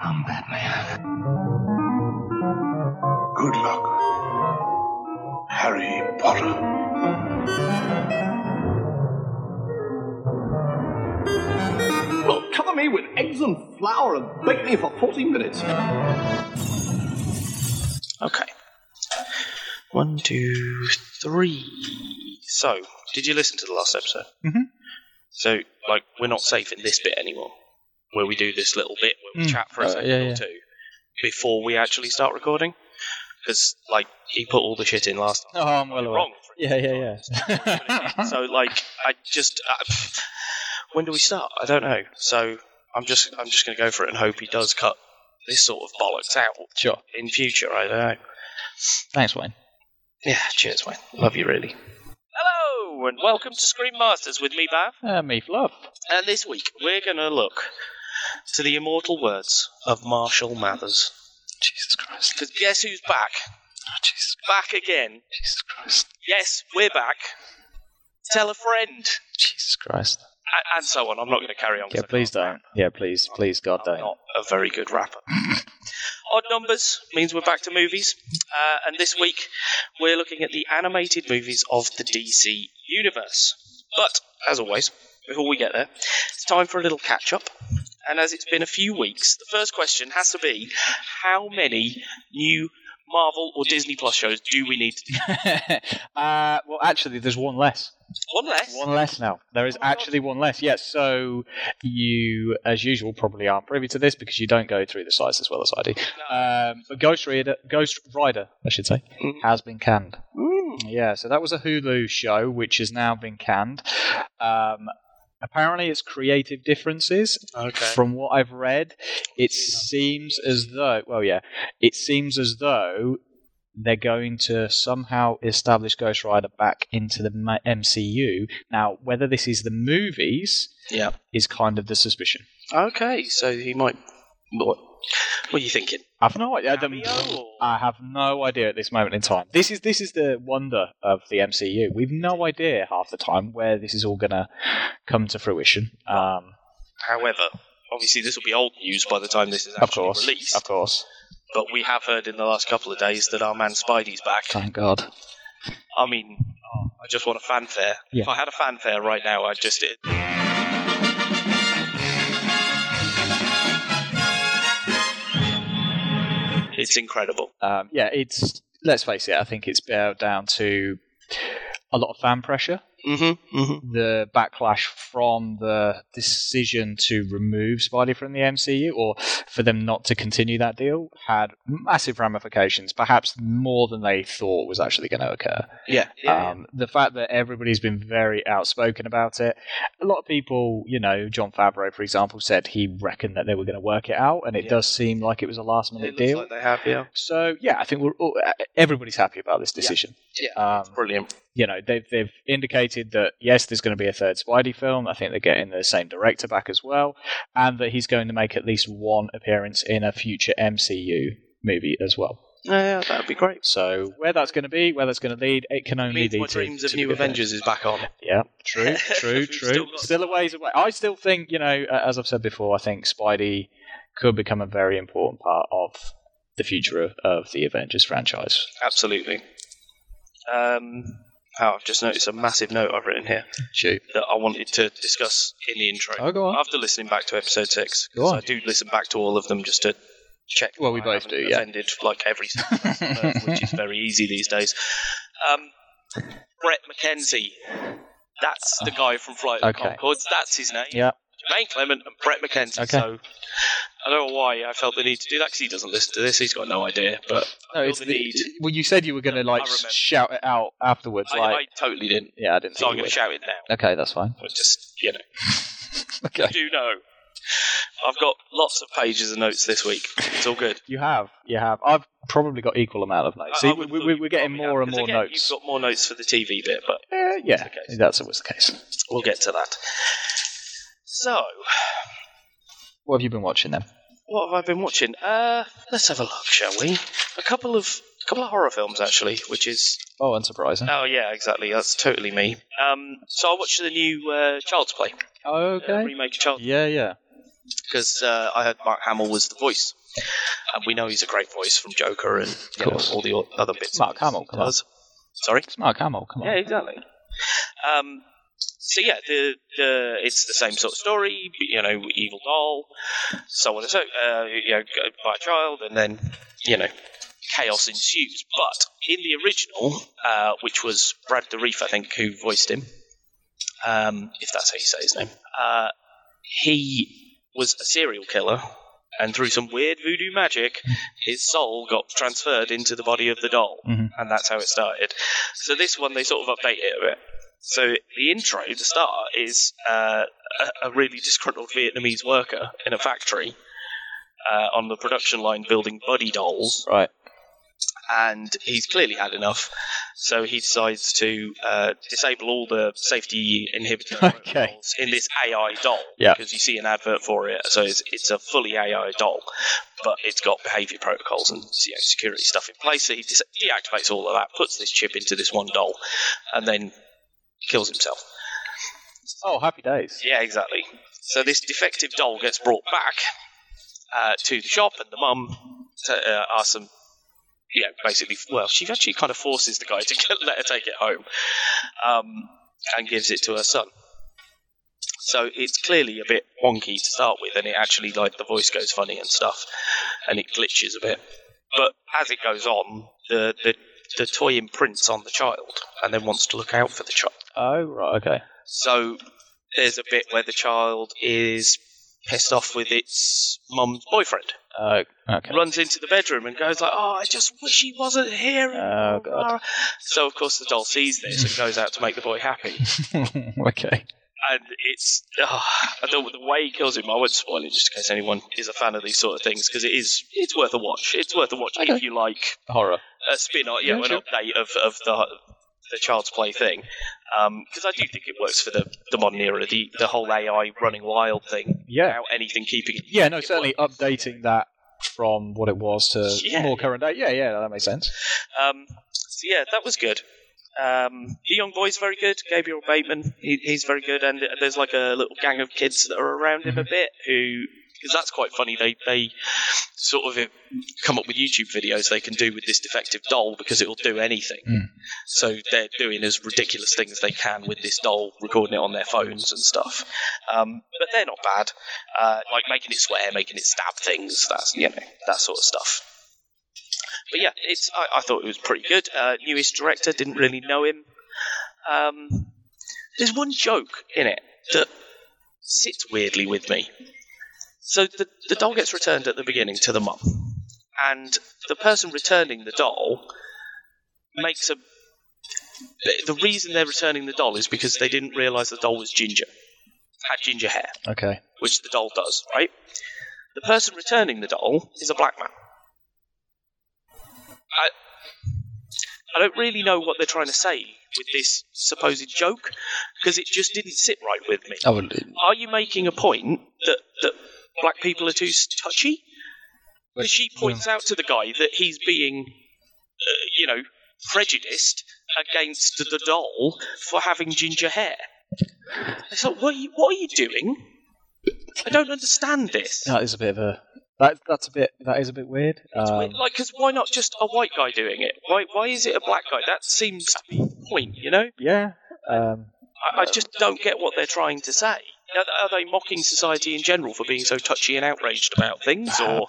I'm Batman. Good luck, Harry Potter. Well, cover me with eggs and flour and bake me for 40 minutes. Okay. One, two, three. So, did you listen to the last episode? Mhm. So, like, we're not safe in this bit anymore, where we do this little bit where we Mm. chat for a Uh, second yeah, or yeah. two before we actually start recording. Because, like, he put all the shit in last time. Oh, I'm well aware. Wrong. Yeah, yeah, yeah. so, like, I just. Uh, when do we start? I don't know. So, I'm just, I'm just going to go for it and hope he does cut this sort of bollocks out sure. in future. I don't know. Thanks, Wayne. Yeah, cheers, Wayne. Love you, really. Hello, and welcome to Screen Masters with me, Bav. Uh, me fluff. And this week, we're going to look to the immortal words of Marshall Mathers. Jesus Christ. Because guess who's back? Oh, Jesus, Back again. Jesus Christ. Yes, we're back. Tell a friend. Jesus Christ. A- And so on. I'm not going to carry on. Yeah, please don't. rap. Yeah, please, please, God, I'm don't. not a very good rapper. Odd numbers means we're back to movies, uh, and this week we're looking at the animated movies of the DC universe. But as always, before we get there, it's time for a little catch up. And as it's been a few weeks, the first question has to be: How many new Marvel or Disney Plus shows do we need? To do? uh, well, actually, there's one less. One less. One less now. There is Oh God. actually one less. Yes. So you, as usual, probably aren't privy to this because you don't go through the sites as well as I do. Um, but Ghost Rider, Ghost Rider, I should say, Mhm. has been canned. Ooh. Yeah. So that was a Hulu show which has now been canned. Um, apparently, it's creative differences. Okay. From what I've read, it seems as though, well, yeah, it seems as though they're going to somehow establish Ghost Rider back into the MCU. Now, whether this is the movies Yeah. is kind of the suspicion. Okay. So he might. What? What are you thinking? I've no idea. Or- I have no idea at this moment in time. This is this is the wonder of the MCU. We've no idea half the time where this is all going to come to fruition. Um, However, obviously this will be old news by the time this is of actually course, released. of course. But we have heard in the last couple of days that our man Spidey's back. Thank God. I mean, I just want a fanfare. Yeah. If I had a fanfare right now, I'd just it. It's incredible. Um, yeah, it's let's face it. I think it's down to a lot of fan pressure. Mm-hmm. mm-hmm. The backlash from the decision to remove Spidey from the MCU, or for them not to continue that deal, had massive ramifications. Perhaps more than they thought was actually going to occur. Yeah. yeah. Um, the fact that everybody's been very outspoken about it. A lot of people, you know, Jon Favreau, for example, said he reckoned that they were going to work it out, and it Yeah. does seem like it was a last minute deal. like they have, yeah. So yeah, I think we're all, everybody's happy about this decision. Yeah. Um, Brilliant. you know, they've they've indicated that yes, there's going to be a third Spidey film. I think they're getting the same director back as well, and that he's going to make at least one appearance in a future MCU movie as well. Yeah, that'd be great. So where that's going to be, where that's going to lead, it can only Means lead my to dreams of to New Avengers is back on. Yeah, true, true, true. still Still a ways away. I still think, you know, as I've said before, I think Spidey could become a very important part of the future of, of the Avengers franchise. Absolutely. Um, I've just noticed a massive note I've written here Shoot. that I wanted to discuss in the intro. Oh, go on. After listening back to episode six, Go on. I do listen back to all of them just to check. Well, we I both haven't do, yeah. Offended like every single person on earth, which is very easy these days. Um, Bret McKenzie. That's the guy from Flight of the Okay. Conchords. That's his name. Yeah. Jermaine Clement and Bret McKenzie. Okay. So I don't know why I felt the need to do that because he doesn't listen to this. He's got no idea. But No, I feel it's the the, need. well, you said you were going to like I remember. shout it out afterwards. I, like, I totally didn't. yeah, I didn't So I'm going to shout it now. Okay, that's fine. But just you know, Okay, do know. I've got lots of pages of notes this week. It's all good. you have, you have. I've probably got equal amount of notes. See, we, we, we're getting more have, and more again, notes. You've got more notes for the TV bit, but Uh, yeah, case. that's always the case. we'll get to that. So, What have you been watching then? What have I been watching? Uh, let's have a look, shall we? A couple of a couple of horror films actually, which is Oh, unsurprising. oh yeah, exactly. That's totally me. Um, so I watched the new uh, Child's Play uh, okay. remake of Child's Yeah, yeah. because uh, I heard Mark Hamill was the voice, and we know he's a great voice from Joker and you know, all the other bits. Mark Hamill, come on. Sorry. It's Mark Hamill, come on. Yeah, exactly. Um, so yeah, the the it's the same sort of story. You know, evil doll, so on and so. Uh, you know, go by a child, and then you know, chaos ensues. But in the original, uh, which was Brad Dourif, I think, who voiced him, um, if that's how you say his name, uh, he was a serial killer. And through some weird voodoo magic, his soul got transferred into the body of the doll, Mhm. and that's how it started. So this one, they sort of update it a bit. So the intro, the start, is uh, a, a really disgruntled Vietnamese worker in a factory uh, on the production line building Buddi dolls, Right. and he's clearly had enough. So he decides to uh, disable all the safety inhibitor Okay. in this AI doll. Yeah. Because you see an advert for it, so it's, it's a fully AI doll, but it's got behavior protocols and you know, security stuff in place. So he deactivates all of that, puts this chip into this one doll, and then kills himself. Oh, happy days. Yeah, exactly. So this defective doll gets brought back uh, to the shop, and the mum t- uh, asks him, yeah, basically, well, she actually kind of forces the guy to get, let her take it home, um, and gives it to her son. So it's clearly a bit wonky to start with, and it actually like the voice goes funny and stuff, and it glitches a bit. But as it goes on, the the the toy imprints on the child, and then wants to look out for the child. Oh, right, okay. So there's a bit where the child is pissed off with its mum's boyfriend. Oh, okay. Runs into the bedroom and goes like, "Oh, I just wish he wasn't here." Oh, God. So of course the doll sees this and goes out to make the boy happy. okay. And it's oh, I don't the way he kills him. I won't spoil it just in case anyone is a fan of these sort of things because it is it's worth a watch. It's worth a watch if you like Horror. a spin off, you know, Yeah, an update of, of the the child's play thing. Because I do think it works for the, the modern era, the the whole AI running wild thing Yeah. without anything keeping it. Yeah, no, it certainly updating that from what it was to Yeah. more current day. Yeah, yeah, that makes sense. Um, so yeah, that was good. Um, the young boy's very good. Gabriel Bateman, he, he's very good, and there's like a little gang of kids that are around him a bit who, because that's quite funny. They they sort of uh, come up with YouTube videos they can do with this defective doll because it will do anything. Mm. So they're doing as ridiculous things they can with this doll, recording it on their phones and stuff. Um, but they're not bad. Uh, like making it swear, making it stab things. That's you know that sort of stuff. But yeah, it's I, I thought it was pretty good. Uh, newest director didn't really know him. Um, there's one joke in it that sits weirdly with me. So the the doll gets returned at the beginning to the mum, and the person returning the doll makes a. The reason they're returning the doll is because they didn't realise the doll was ginger, had ginger hair Okay. which the doll does, right? The person returning the doll is a black man. I, I don't really know what they're trying to say with this supposed joke because it just didn't sit right with me. I. Are you making a point that, that black people are too touchy? Because she points out to the guy that he's being, uh, you know, prejudiced against the doll for having ginger hair. So what are you, what are you doing? I don't understand this. That is a bit of a. That that's a bit. That is a bit weird. It's weird. Um, like, because why not just a white guy doing it? Why why is it a black guy? That seems to be the point, you know. yeah. Um, I, I just don't get what they're trying to say. Are, are they mocking society in general for being so touchy and outraged about things, or,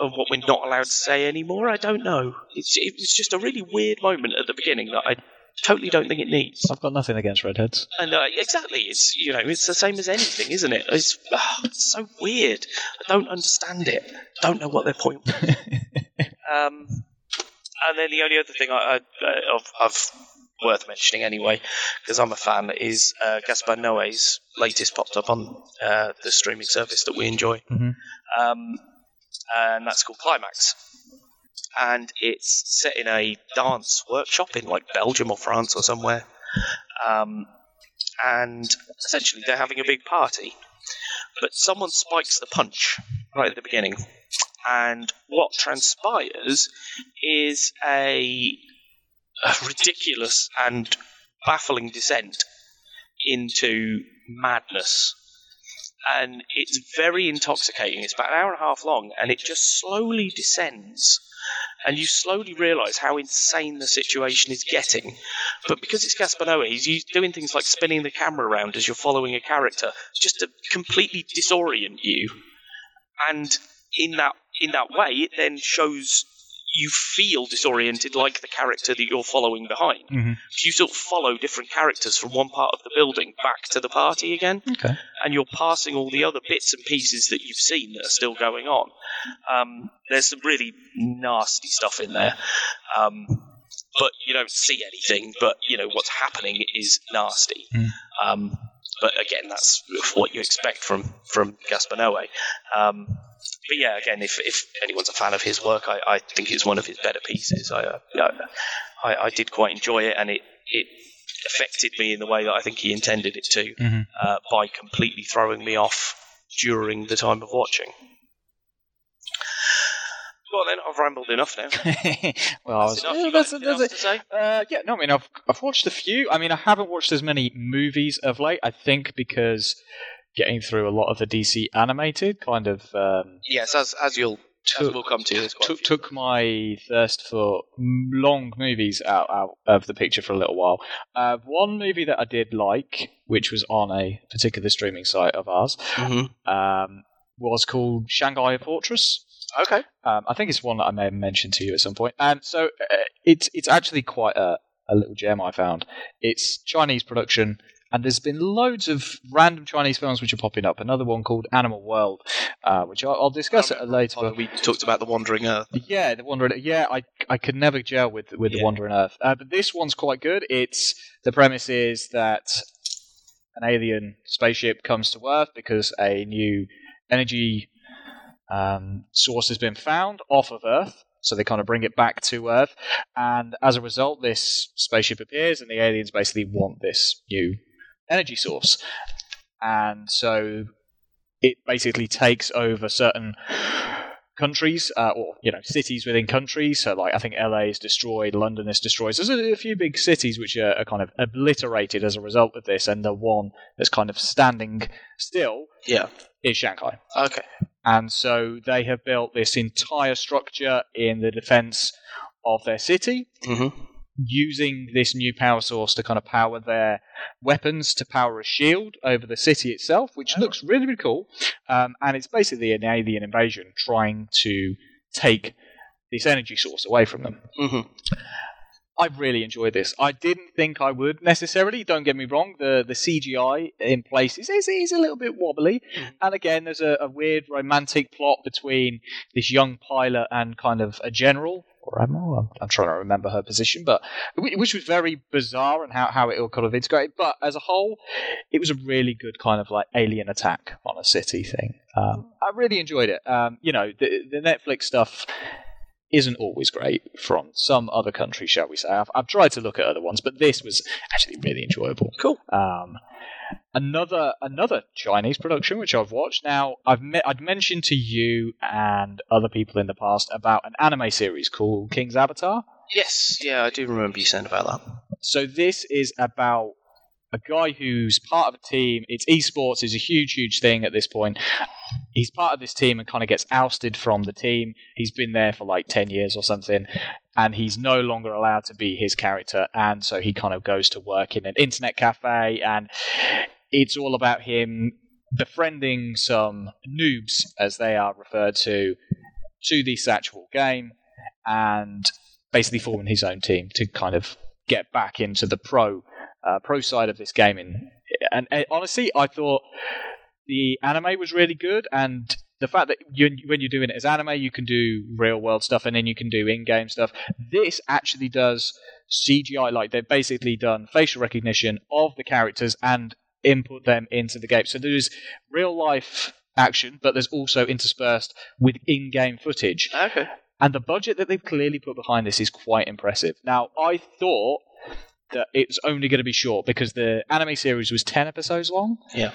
or what we're not allowed to say anymore? I don't know. It's, it was just a really weird moment at the beginning that I totally don't think it needs. I've got nothing against redheads. And uh, exactly, it's you know, it's the same as anything, isn't it? It's, ah, it's so weird. I don't understand it. Don't know what their point. was. um, and then the only other thing I, I uh, of, of worth mentioning anyway, because I'm a fan, is uh, Gaspar Noé's latest popped up on uh, the streaming service that we enjoy, Mhm. um, and that's called Climax. And it's set in a dance workshop in like Belgium or France or somewhere. Um, and essentially, they're having a big party. But someone spikes the punch right at the beginning. And what transpires is a, a ridiculous and baffling descent into madness. and it's very intoxicating. It's about an hour and a half long, and it just slowly descends. And you slowly realise how insane the situation is getting. But because it's Gaspar Noé, he's doing things like spinning the camera around as you're following a character, just to completely disorient you. And in that in that way, it then shows you feel disoriented like the character that you're following behind. Mhm. You sort of follow different characters from one part of the building back to the party again, Okay. and you're passing all the other bits and pieces that you've seen that are still going on. Um, there's some really nasty stuff in there. Um, but you don't see anything, but you know what's happening is nasty. Mm. Um, but again, that's what you expect from from Gaspar Noé. Um, but yeah, again, if, if anyone's a fan of his work, I, I think it's one of his better pieces. I, uh, I I did quite enjoy it, and it it affected me in the way that I think he intended it to, Mhm. uh, by completely throwing me off during the time of watching. Well, then I've rambled enough now. well, I was, enough. yeah, that's, that's to say? Uh, yeah, no, I mean, I've, I've watched a few. I mean, I haven't watched as many movies of late, I think, because getting through a lot of the DC animated kind of um, Yes, as as you'll as Took- we'll come to. There's quite a took, took my thirst for long movies out, out of the picture for a little while. Uh, one movie that I did like, which was on a particular streaming site of ours, Mhm. um, was called Shanghai Fortress. Okay. Um, I think it's one that I may have mentioned to you at some point. And so uh, it's it's actually quite a, a little gem I found. It's Chinese production, and there's been loads of random Chinese films which are popping up. Another one called Animal World, uh, which I'll, I'll discuss at a later. We talked about the Wandering Earth. Yeah, the Wandering. Yeah, I I could never gel with with the Wandering Earth, uh, but this one's quite good. It's the premise is that an alien spaceship comes to Earth because a new energy um, source has been found off of Earth. So they kind of bring it back to Earth, and as a result, this spaceship appears, and the aliens basically want this new energy source, and so it basically takes over certain countries, uh, or you know, cities within countries. So, like, I think LA is destroyed, London is destroyed. So there's a, a few big cities which are, are kind of obliterated as a result of this, and the one that's kind of standing still Yeah. is Shanghai. Okay. And so they have built this entire structure in the defense of their city hmm using this new power source to kind of power their weapons to power a shield over the city itself, which looks really, really cool. Um, and it's basically an alien invasion trying to take this energy source away from them. hmm I really enjoyed this. I didn't think I would necessarily. Don't get me wrong. The the CGI in places is, is a little bit wobbly, and again, there's a, a weird romantic plot between this young pilot and kind of a general or admiral. I'm, I'm trying to remember her position, but which was very bizarre and how how it all kind of integrated. But as a whole, it was a really good kind of like alien attack on a city thing. Um, I really enjoyed it. Um, you know, the the Netflix stuff isn't always great from some other country, shall we say. I've, I've tried to look at other ones, but this was actually really enjoyable. Cool. Um, another another Chinese production which I've watched. Now I've me- I'd mentioned to you and other people in the past about an anime series called King's Avatar. Yes. Yeah, I do remember you saying about that. So this is about a guy who's part of a team. It's esports is a huge, huge thing at this point. He's part of this team and kind of gets ousted from the team. He's been there for like ten years or something, and he's no longer allowed to be his character. And so he kind of goes to work in an internet cafe, and it's all about him befriending some noobs, as they are referred to, to this actual game, and basically forming his own team to kind of get back into the pro uh, pro side of this gaming. And, and honestly, I thought the anime was really good, and the fact that you, when you're doing it as anime, you can do real world stuff, and then you can do in-game stuff. This actually does CGI, like they've basically done facial recognition of the characters and input them into the game. So there's real life action, but there's also interspersed with in-game footage. Okay. And the budget that they've clearly put behind this is quite impressive. Now, I thought that it's only going to be short because the anime series was 10 episodes long. Yeah.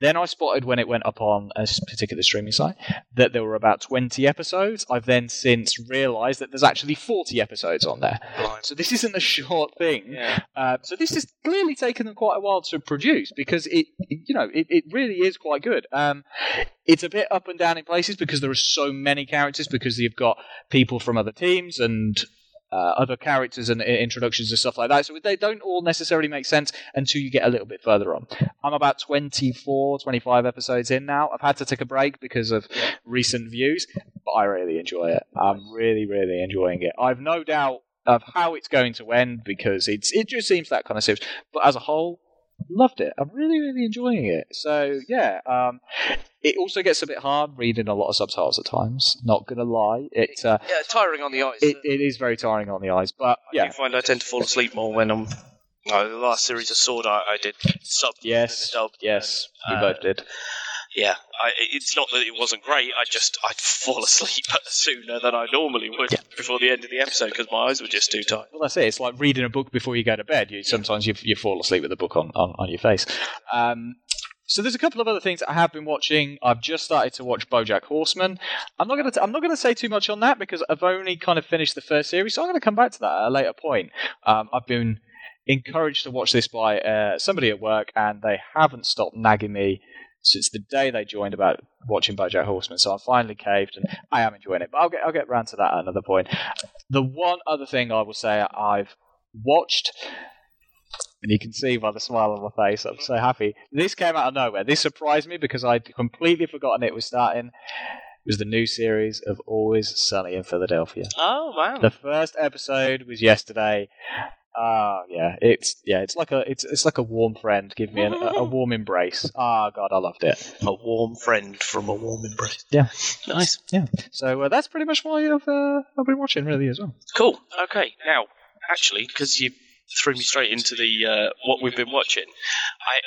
Then I spotted when it went up on a particular streaming site that there were about 20 episodes. I've then since realised that there's actually 40 episodes on there. So this isn't a short thing. Yeah. Uh, so this has clearly taken them quite a while to produce because it, you know, it, it really is quite good. Um, it's a bit up and down in places because there are so many characters because you've got people from other teams and uh, other characters and introductions and stuff like that. So they don't all necessarily make sense until you get a little bit further on. I'm about 24, 25 episodes in now. I've had to take a break because of recent views, but I really enjoy it. I'm really, really enjoying it. I've no doubt of how it's going to end because it's it just seems that kind of serious. But as a whole, loved it. I'm really, really enjoying it. So yeah, um, it also gets a bit hard reading a lot of subtitles at times. Not gonna lie, it uh, Yeah, tiring on the eyes. it, it is very tiring on the eyes. But I yeah, do find I tend to fall asleep more when I'm. No, the last series of Sword I, I did sub. yes, Dub. yes, we Uh, both did. Yeah, I, it's not that it wasn't great. I just I'd fall asleep sooner than I normally would before the end of the episode because my eyes were just too tired. Well, that's it. It's like reading a book before you go to bed. You sometimes you, you fall asleep with the book on, on, on your face. Um, so there's a couple of other things I have been watching. I've just started to watch BoJack Horseman. I'm not going to I'm not to say too much on that because I've only kind of finished the first series, so I'm going to come back to that at a later point. Um, I've been encouraged to watch this by uh, somebody at work, and they haven't stopped nagging me since the day they joined about watching BoJack Horseman. So I'm finally caved, and I am enjoying it. But I'll get I'll get round to that at another point. The one other thing I will say I've watched, and you can see by the smile on my face, I'm so happy. This came out of nowhere. This surprised me because I'd completely forgotten it was starting. It was the new series of Always Sunny in Philadelphia. Oh wow! The first episode was yesterday. Ah, yeah, it's yeah, it's like a it's it's like a warm friend. Give me an, a, a warm embrace. Ah, God, I loved it. a warm friend from a warm embrace. Yeah. nice. Yeah. So uh, that's pretty much why I've uh, I've been watching really as well. Cool. Okay, now actually, because you threw me straight into the uh, what we've been watching,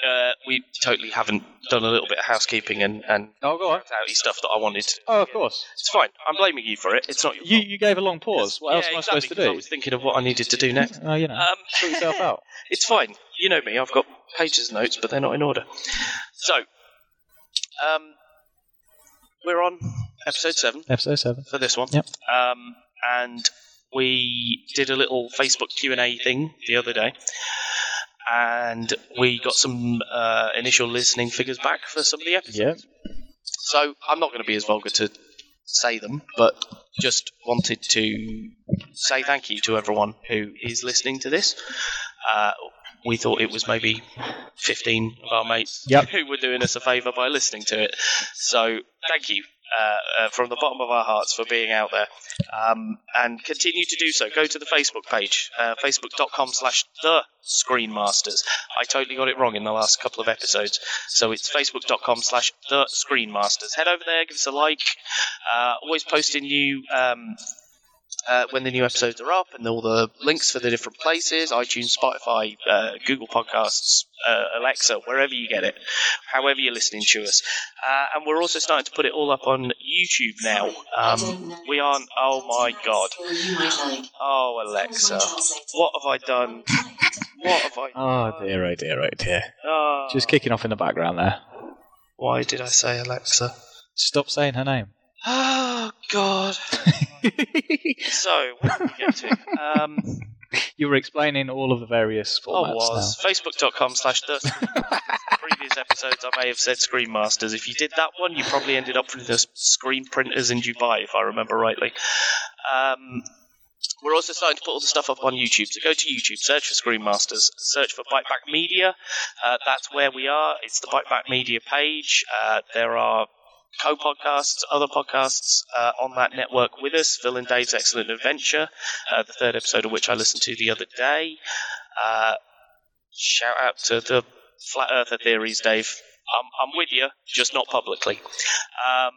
I uh, we totally haven't done a little bit of housekeeping and and Oh, go on. stuff that I wanted. to. Oh, of course. It's fine. I'm blaming you for it. It's not your You fault. you gave a long pause. What else Yeah, am I supposed to do? I was thinking of what I needed to do next. Oh, you know, Um, sort yourself out. It's fine. You know me. I've got pages of notes, but they're not in order. So, um, we're on episode seven Episode seven. for this one. Yep. Um, and we did a little Facebook Q and A thing the other day, and we got some uh, initial listening figures back for some of the episodes. Yeah. So I'm not going to be as vulgar to say them, but just wanted to say thank you to everyone who is listening to this. Uh, we thought it was maybe 15 of our mates Yep. who were doing us a favour by listening to it. So thank you uh, uh, from the bottom of our hearts for being out there. Um, and continue to do so. Go to the Facebook page, uh, facebook.com slash the Screenmasters. I totally got it wrong in the last couple of episodes. So it's facebook.com slash the Screenmasters. Head over there, give us a like. Uh, always posting new um, uh, when the new episodes are up and all the links for the different places iTunes, Spotify, uh, Google Podcasts, uh, Alexa, wherever you get it, however you're listening to us. Uh, and we're also starting to put it all up on YouTube now. Um, we aren't, oh my god. Oh, Alexa, what have I done? What have I done? Oh dear, oh dear, oh dear. Oh, Just kicking off in the background there. Why did I say Alexa? Stop saying her name. Oh, God. So, what did we get to? Um, you were explaining all of the various I formats was. Facebook.com slash the previous episodes I may have said Screen Masters. If you did that one, you probably ended up with the screen printers in Dubai, if I remember rightly. Um, we're also starting to put all the stuff up on YouTube. So go to YouTube, search for Screen Masters, search for Byte Back Media. Uh, that's where we are. It's the Byte Back Media page. Uh, there are co-podcasts, other podcasts uh, on that network with us. Phil and Dave's Excellent Adventure, uh, the third episode of which I listened to the other day. Uh, shout out to the Flat Earther theories, Dave. I'm, I'm with you, just not publicly. Um,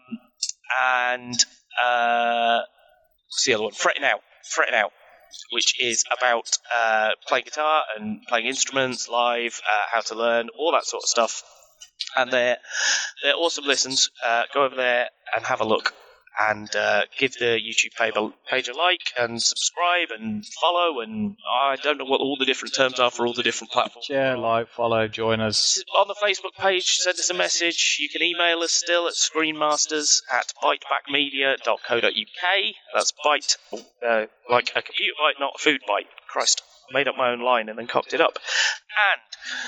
and uh, what's the other one? Fretting Out. Fretting Out. Which is about uh, playing guitar and playing instruments live, uh, how to learn, all that sort of stuff. And they're they're awesome listens. Uh, go over there and have a look. and uh, give the YouTube page a, page a like and subscribe and follow. And I don't know what all the different terms are for all the different platforms. Share, like, follow, join us. On the Facebook page, send us a message. You can email us still at screenmasters at bytebackmedia.co.uk. That's bite, uh, like a computer byte, not a food bite. Christ, I made up my own line and then cocked it up.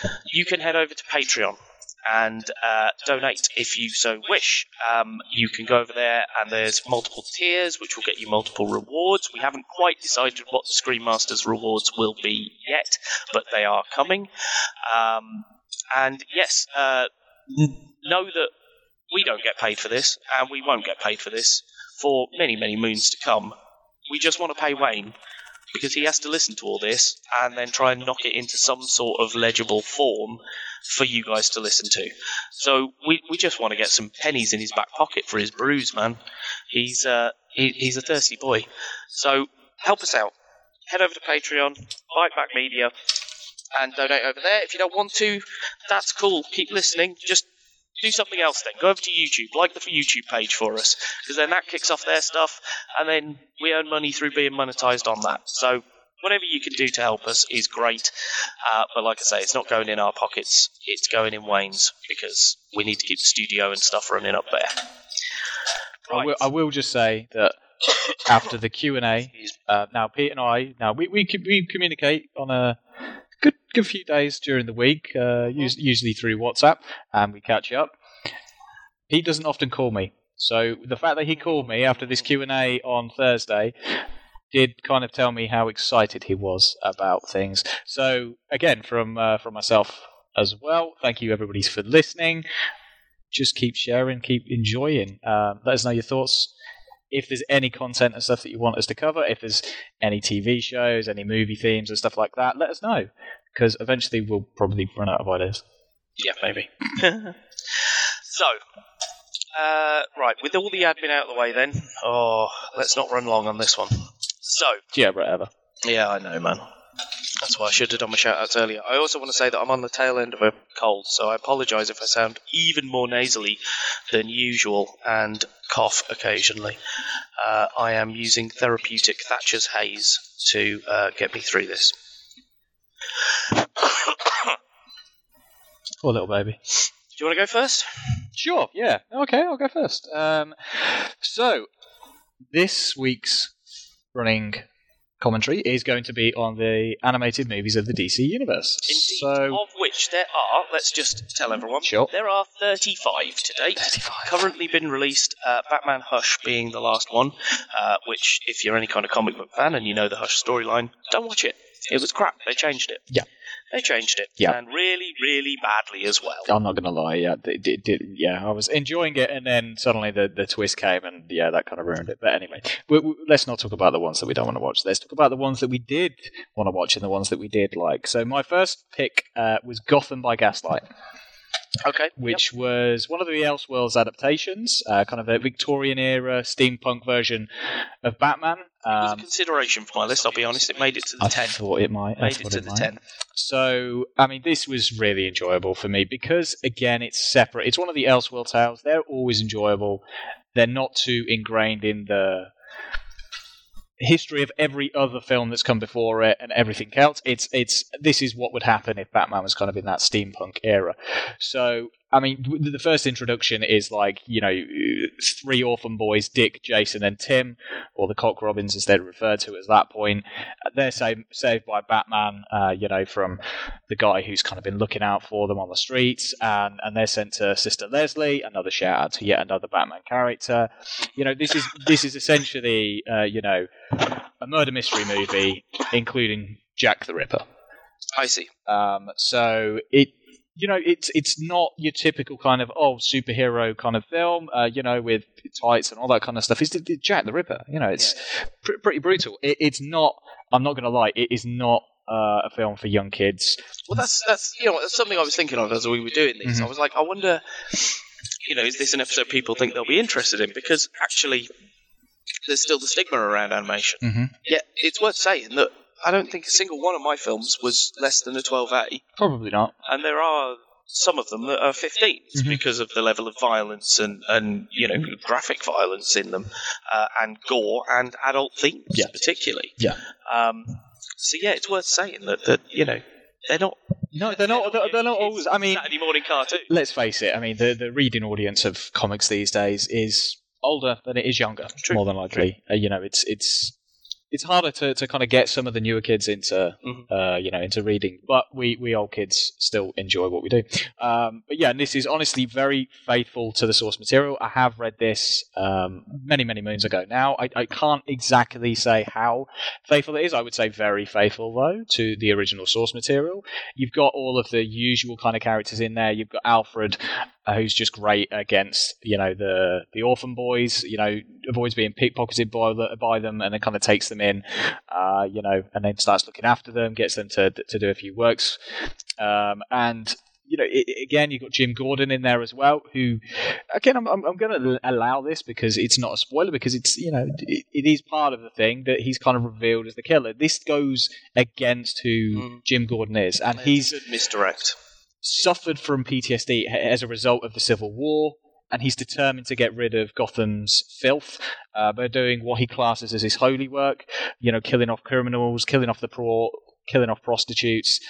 And you can head over to Patreon and uh, donate if you so wish. Um, you can go over there, and there's multiple tiers which will get you multiple rewards. We haven't quite decided what the Screen Masters rewards will be yet, but they are coming. Um, and yes, uh, know that we don't get paid for this, and we won't get paid for this for many, many moons to come. We just want to pay Wayne because he has to listen to all this and then try and knock it into some sort of legible form for you guys to listen to. So we, we just want to get some pennies in his back pocket for his brews, man. He's uh, he, he's a thirsty boy. So help us out. Head over to Patreon, Byte Back Media, and donate over there. If you don't want to, that's cool. Keep listening. Just do something else then. Go over to YouTube, like the YouTube page for us, because then that kicks off their stuff, and then we earn money through being monetized on that. So whatever you can do to help us is great. Uh, but like I say, it's not going in our pockets; it's going in Wayne's because we need to keep the studio and stuff running up there. I, will, I will just say that after the Q and A, uh, now Pete and I, now we we, we communicate on a good good few days during the week, uh, us- usually through WhatsApp, and we catch up. He doesn't often call me, so the fact that he called me after this Q and A on Thursday did kind of tell me how excited he was about things. So again, from uh, from myself as well, thank you everybody for listening. Just keep sharing, keep enjoying. Um, let us know your thoughts. If there's any content and stuff that you want us to cover, if there's any TV shows, any movie themes and stuff like that, let us know because eventually we'll probably run out of ideas. Yeah, maybe. so, uh, right, with all the admin out of the way, then. Oh, let's not run long on this one. So, Yeah, whatever. yeah, I know, man. That's why I should have done my shout outs earlier. I also want to say that I'm on the tail end of a cold, so I apologise if I sound even more nasally than usual and cough occasionally. Uh, I am using therapeutic Thatcher's Haze to uh, get me through this. Poor little baby. Do you want to go first? Sure, yeah. Okay, I'll go first. Um, so, this week's running commentary is going to be on the animated movies of the DC Universe. Indeed. So, of which there are, let's just tell everyone, Sure. there are 35 to date. 35. Currently been released, uh, Batman Hush being the last one, uh, which, if you're any kind of comic book fan and you know the Hush storyline, don't watch it. It was crap. They changed it. Yeah. They changed it. Yeah. And really, really badly as well. I'm not going to lie. Yeah, it, it, it- yeah, I was enjoying it, and then suddenly the, the twist came, and yeah, that kind of ruined it. But anyway, we, we, let's not talk about the ones that we don't want to watch. Let's talk about the ones that we did want to watch and the ones that we did like. So my first pick uh, was Gotham by Gaslight. Okay. which was one of the Elseworlds adaptations, uh, kind of a Victorian era steampunk version of Batman. It Um, consideration for my list, I'll be honest. It made it to the I 10. thought it might. I Made it to it the might. 10. So, I mean, this was really enjoyable for me because, again, it's separate. It's one of the Elseworld tales. They're always enjoyable. They're not too ingrained in the history of every other film that's come before it and everything else. It's it's this is what would happen if Batman was kind of in that steampunk era. So, I mean, the first introduction is like you know three orphan boys, Dick, Jason, and Tim, or the Cock Robins as they're referred to at that point. They're saved saved by Batman, uh, you know, from the guy who's kind of been looking out for them on the streets, and and they're sent to Sister Leslie. Another shout out to yet another Batman character. You know, this is this is essentially, uh, you know, a murder mystery movie, including Jack the Ripper. I see. Um, so it, you know, it's it's not your typical kind of oh superhero kind of film, uh, you know, with tights and all that kind of stuff. It's, Jack the Ripper. You know, it's pr- pretty brutal. It, it's not. I'm not going to lie. It is not uh, a film for young kids. Well, that's that's you know that's something I was thinking of as we were doing these. Mhm. I was like, I wonder, you know, is this an episode people think they'll be interested in? Because actually, there's still the stigma around animation. Mhm. Yet it's worth saying that I don't think a single one of my films was less than a 12A, Probably not. and there are some of them that are 15s Mhm. because of the level of violence and, and you know graphic violence in them, uh, and gore and adult themes Yeah. particularly. Yeah. Um, so yeah, it's worth saying that that you know they're not No, they're not. They're, they're not always. I mean, Saturday morning cartoon. let's face it. I mean, the the reading audience of comics these days is older than it is younger, True. more than likely. Uh, you know, it's it's it's harder to, to kind of get some of the newer kids into Mhm. uh, you know into reading, but we we old kids still enjoy what we do. Um, but yeah, and this is honestly very faithful to the source material. I have read this um, many many moons ago. Now I, I can't exactly say how faithful it is. I would say very faithful though to the original source material. You've got all of the usual kind of characters in there. You've got Alfred, uh, who's just great against you know the the orphan boys. You know, avoids being pickpocketed by the, by them, and then kind of takes them in. Uh, you know, and then starts looking after them, gets them to to do a few works, um, and. You know, it, again, you've got Jim Gordon in there as well. Who, again, I'm, I'm, I'm going to allow this because it's not a spoiler because it's you know it, it is part of the thing that he's kind of revealed as the killer. This goes against who Mm. Jim Gordon is, and he's misdirect. suffered from PTSD as a result of the Civil War, and he's determined to get rid of Gotham's filth uh, by doing what he classes as his holy work. You know, killing off criminals, killing off the poor, killing off prostitutes.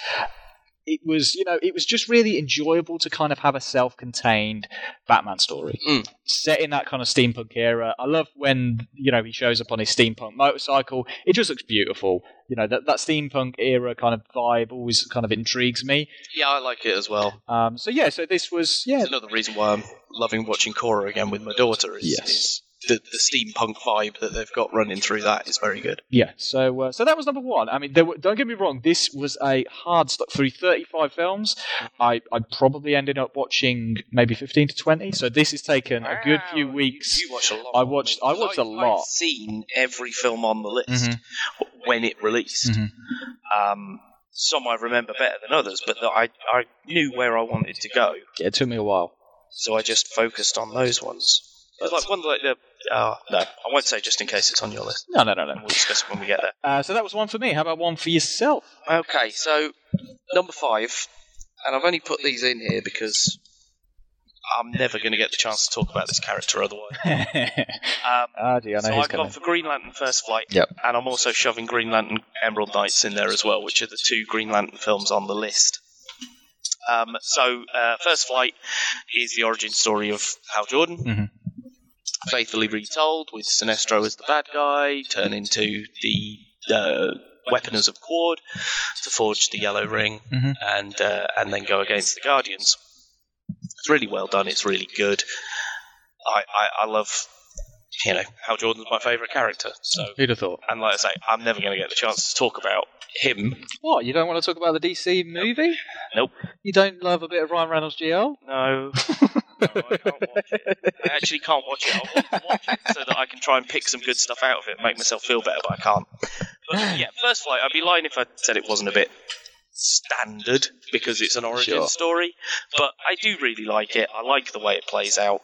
It was, you know, it was just really enjoyable to kind of have a self-contained Batman story Mm. set in that kind of steampunk era. I love when you know he shows up on his steampunk motorcycle. It just looks beautiful. You know that that steampunk era kind of vibe always kind of intrigues me. Yeah, I like it as well. Um, so yeah, so this was yeah, It's another reason why I'm loving watching Korra again with my daughter. Is, Yes. is the, the steampunk vibe that they've got running through that is very good. yeah. So uh, so that was number one. I mean, there were, don't get me wrong, this was a hard stop through thirty five films. I I probably ended up watching maybe fifteen to twenty. So this has taken a good few weeks. You, you watched a lot. I more watched- than me, I watched 'cause a I've lot. seen every film on the list Mhm. when it released. Mhm. Um, some I remember better than others, but that I I knew where I wanted to go, Yeah, it took me a while. so I just focused on those ones. But like one like the uh, no, I won't say just in case it's on your list. No, no, no, no. we'll discuss it when we get there. Uh, so that was one for me. How about one for yourself? Okay, so number five, and I've only put these in here because I'm never going to get the chance to talk about this character otherwise. Um, gee, I know so I've coming. gone for Green Lantern First Flight, Yep. and I'm also shoving Green Lantern Emerald Knights in there as well, which are the two Green Lantern films on the list. Um, so uh, First Flight is the origin story of Hal Jordan, Mhm. Faithfully retold, with Sinestro as the bad guy, turn into the uh, weaponers of Qward to forge the Yellow Ring, Mhm. and uh, and then go against the Guardians. It's really well done. It's really good. I, I, I love, you know, Hal Jordan's my favourite character. So, Who'd have thought? and like I say, I'm never going to get the chance to talk about him. What? You don't want to talk about the DC movie? Nope. You don't love a bit of Ryan Reynolds GL? No, no, I can't watch it. I actually can't watch it. I want to watch it so that I can try and pick some good stuff out of it and make myself feel better, but I can't. But yeah, First Flight, I'd be lying if I said it wasn't a bit standard because it's an origin Sure. story, but I do really like it. I like the way it plays out.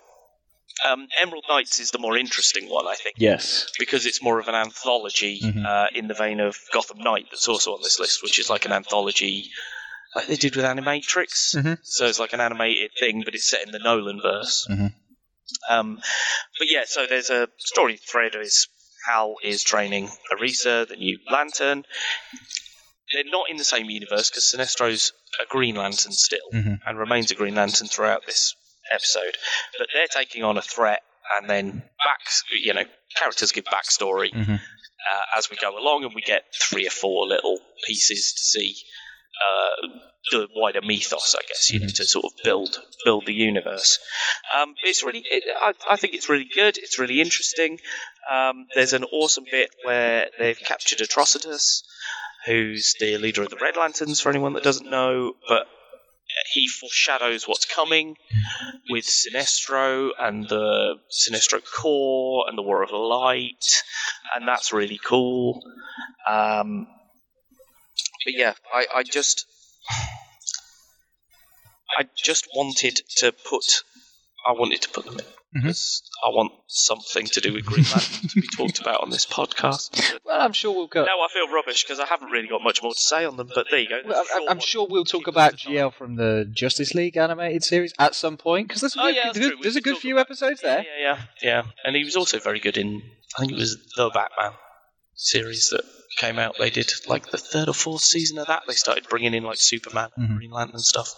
Um, Emerald Knights is the more interesting one, I think. Yes. because it's more of an anthology Mhm. uh, in the vein of Gotham Knight that's also on this list, which is like an anthology like they did with Animatrix. Mhm. So it's like an animated thing, but it's set in the Nolan verse. Mhm. Um, but yeah, so there's a story thread is Hal is training Arisia, the new Lantern. They're not in the same universe because Sinestro's a Green Lantern still Mhm. and remains a Green Lantern throughout this episode. But they're taking on a threat, and then back, you know, characters give backstory Mhm. uh, as we go along, and we get three or four little pieces to see uh, the wider mythos, I guess, you know, to sort of build build the universe. Um, it's really, it, I, I think it's really good. It's really interesting. Um, there's an awesome bit where they've captured Atrocitus, who's the leader of the Red Lanterns, for anyone that doesn't know, but he foreshadows what's coming with Sinestro and the Sinestro Corps and the War of Light, and that's really cool. Um, but yeah, I, I just, I just wanted to put I wanted to put them in Mhm. because I want something to do with Green Lantern to be talked about on this podcast. Well, I'm sure we'll go. Now I feel rubbish because I haven't really got much more to say on them. But there you go. Well, I'm, I'm sure we'll talk about GL from the Justice League animated series at some point because there's, a Oh, good- yeah, there's, true. There's a good talk few episodes there. yeah, yeah, yeah. And he was also very good in. I think it was the Batman series that came out. They did like the third or fourth season of that. They started bringing in like Superman, and Mhm. Green Lantern stuff.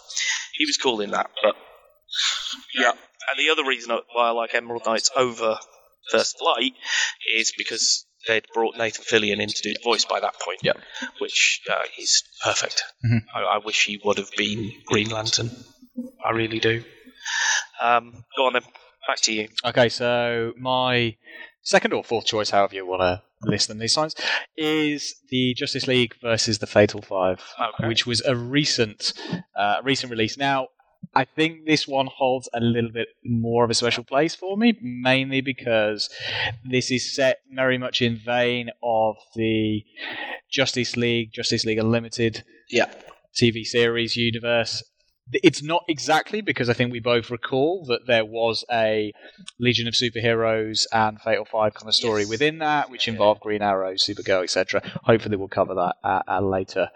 He was cool in that, but yeah. And the other reason why I like Emerald Knights over First Flight is because they'd brought Nathan Fillion in to do the voice by that point. Yep. Which uh, is perfect. Mhm. I, I wish he would have been Green Lantern. I really do. Um, go on then. Back to you. Okay, so my second or fourth choice, however you want to list them these times, is the Justice League versus the Fatal Five, Okay. which was a recent, uh, recent release. Now, I think this one holds a little bit more of a special place for me, mainly because this is set very much in vein of the Justice League, Justice League Unlimited Yeah. TV series universe. It's not exactly because I think we both recall that there was a Legion of Superheroes and Fatal Five kind of story Yes. within that, which involved Green Arrow, Supergirl, etc. Hopefully, we'll cover that at a later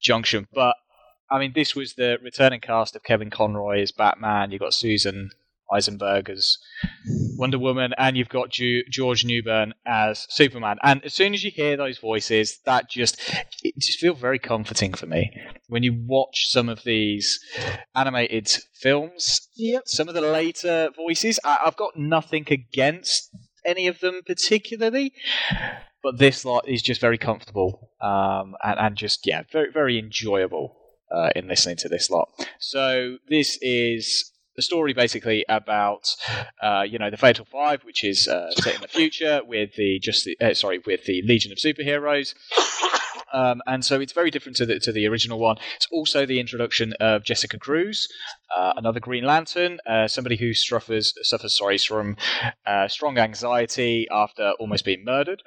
junction. But I mean, this was the returning cast of Kevin Conroy as Batman. You've got Susan Eisenberg as Wonder Woman, and you've got Ju- George Newbern as Superman. And as soon as you hear those voices, that just it just feels very comforting for me when you watch some of these animated films. Yep. Some of the later voices, I- I've got nothing against any of them particularly. But this lot is just very comfortable um, and, and just yeah, very very enjoyable uh, in listening to this lot. So this is the story basically about uh, you know the Fatal Five, which is uh, set in the future with the just the, uh, sorry with the Legion of Superheroes. Um, and so it's very different to the to the original one. It's also the introduction of Jessica Cruz, uh, another Green Lantern, uh, somebody who suffers suffers sorry from uh, strong anxiety after almost being murdered.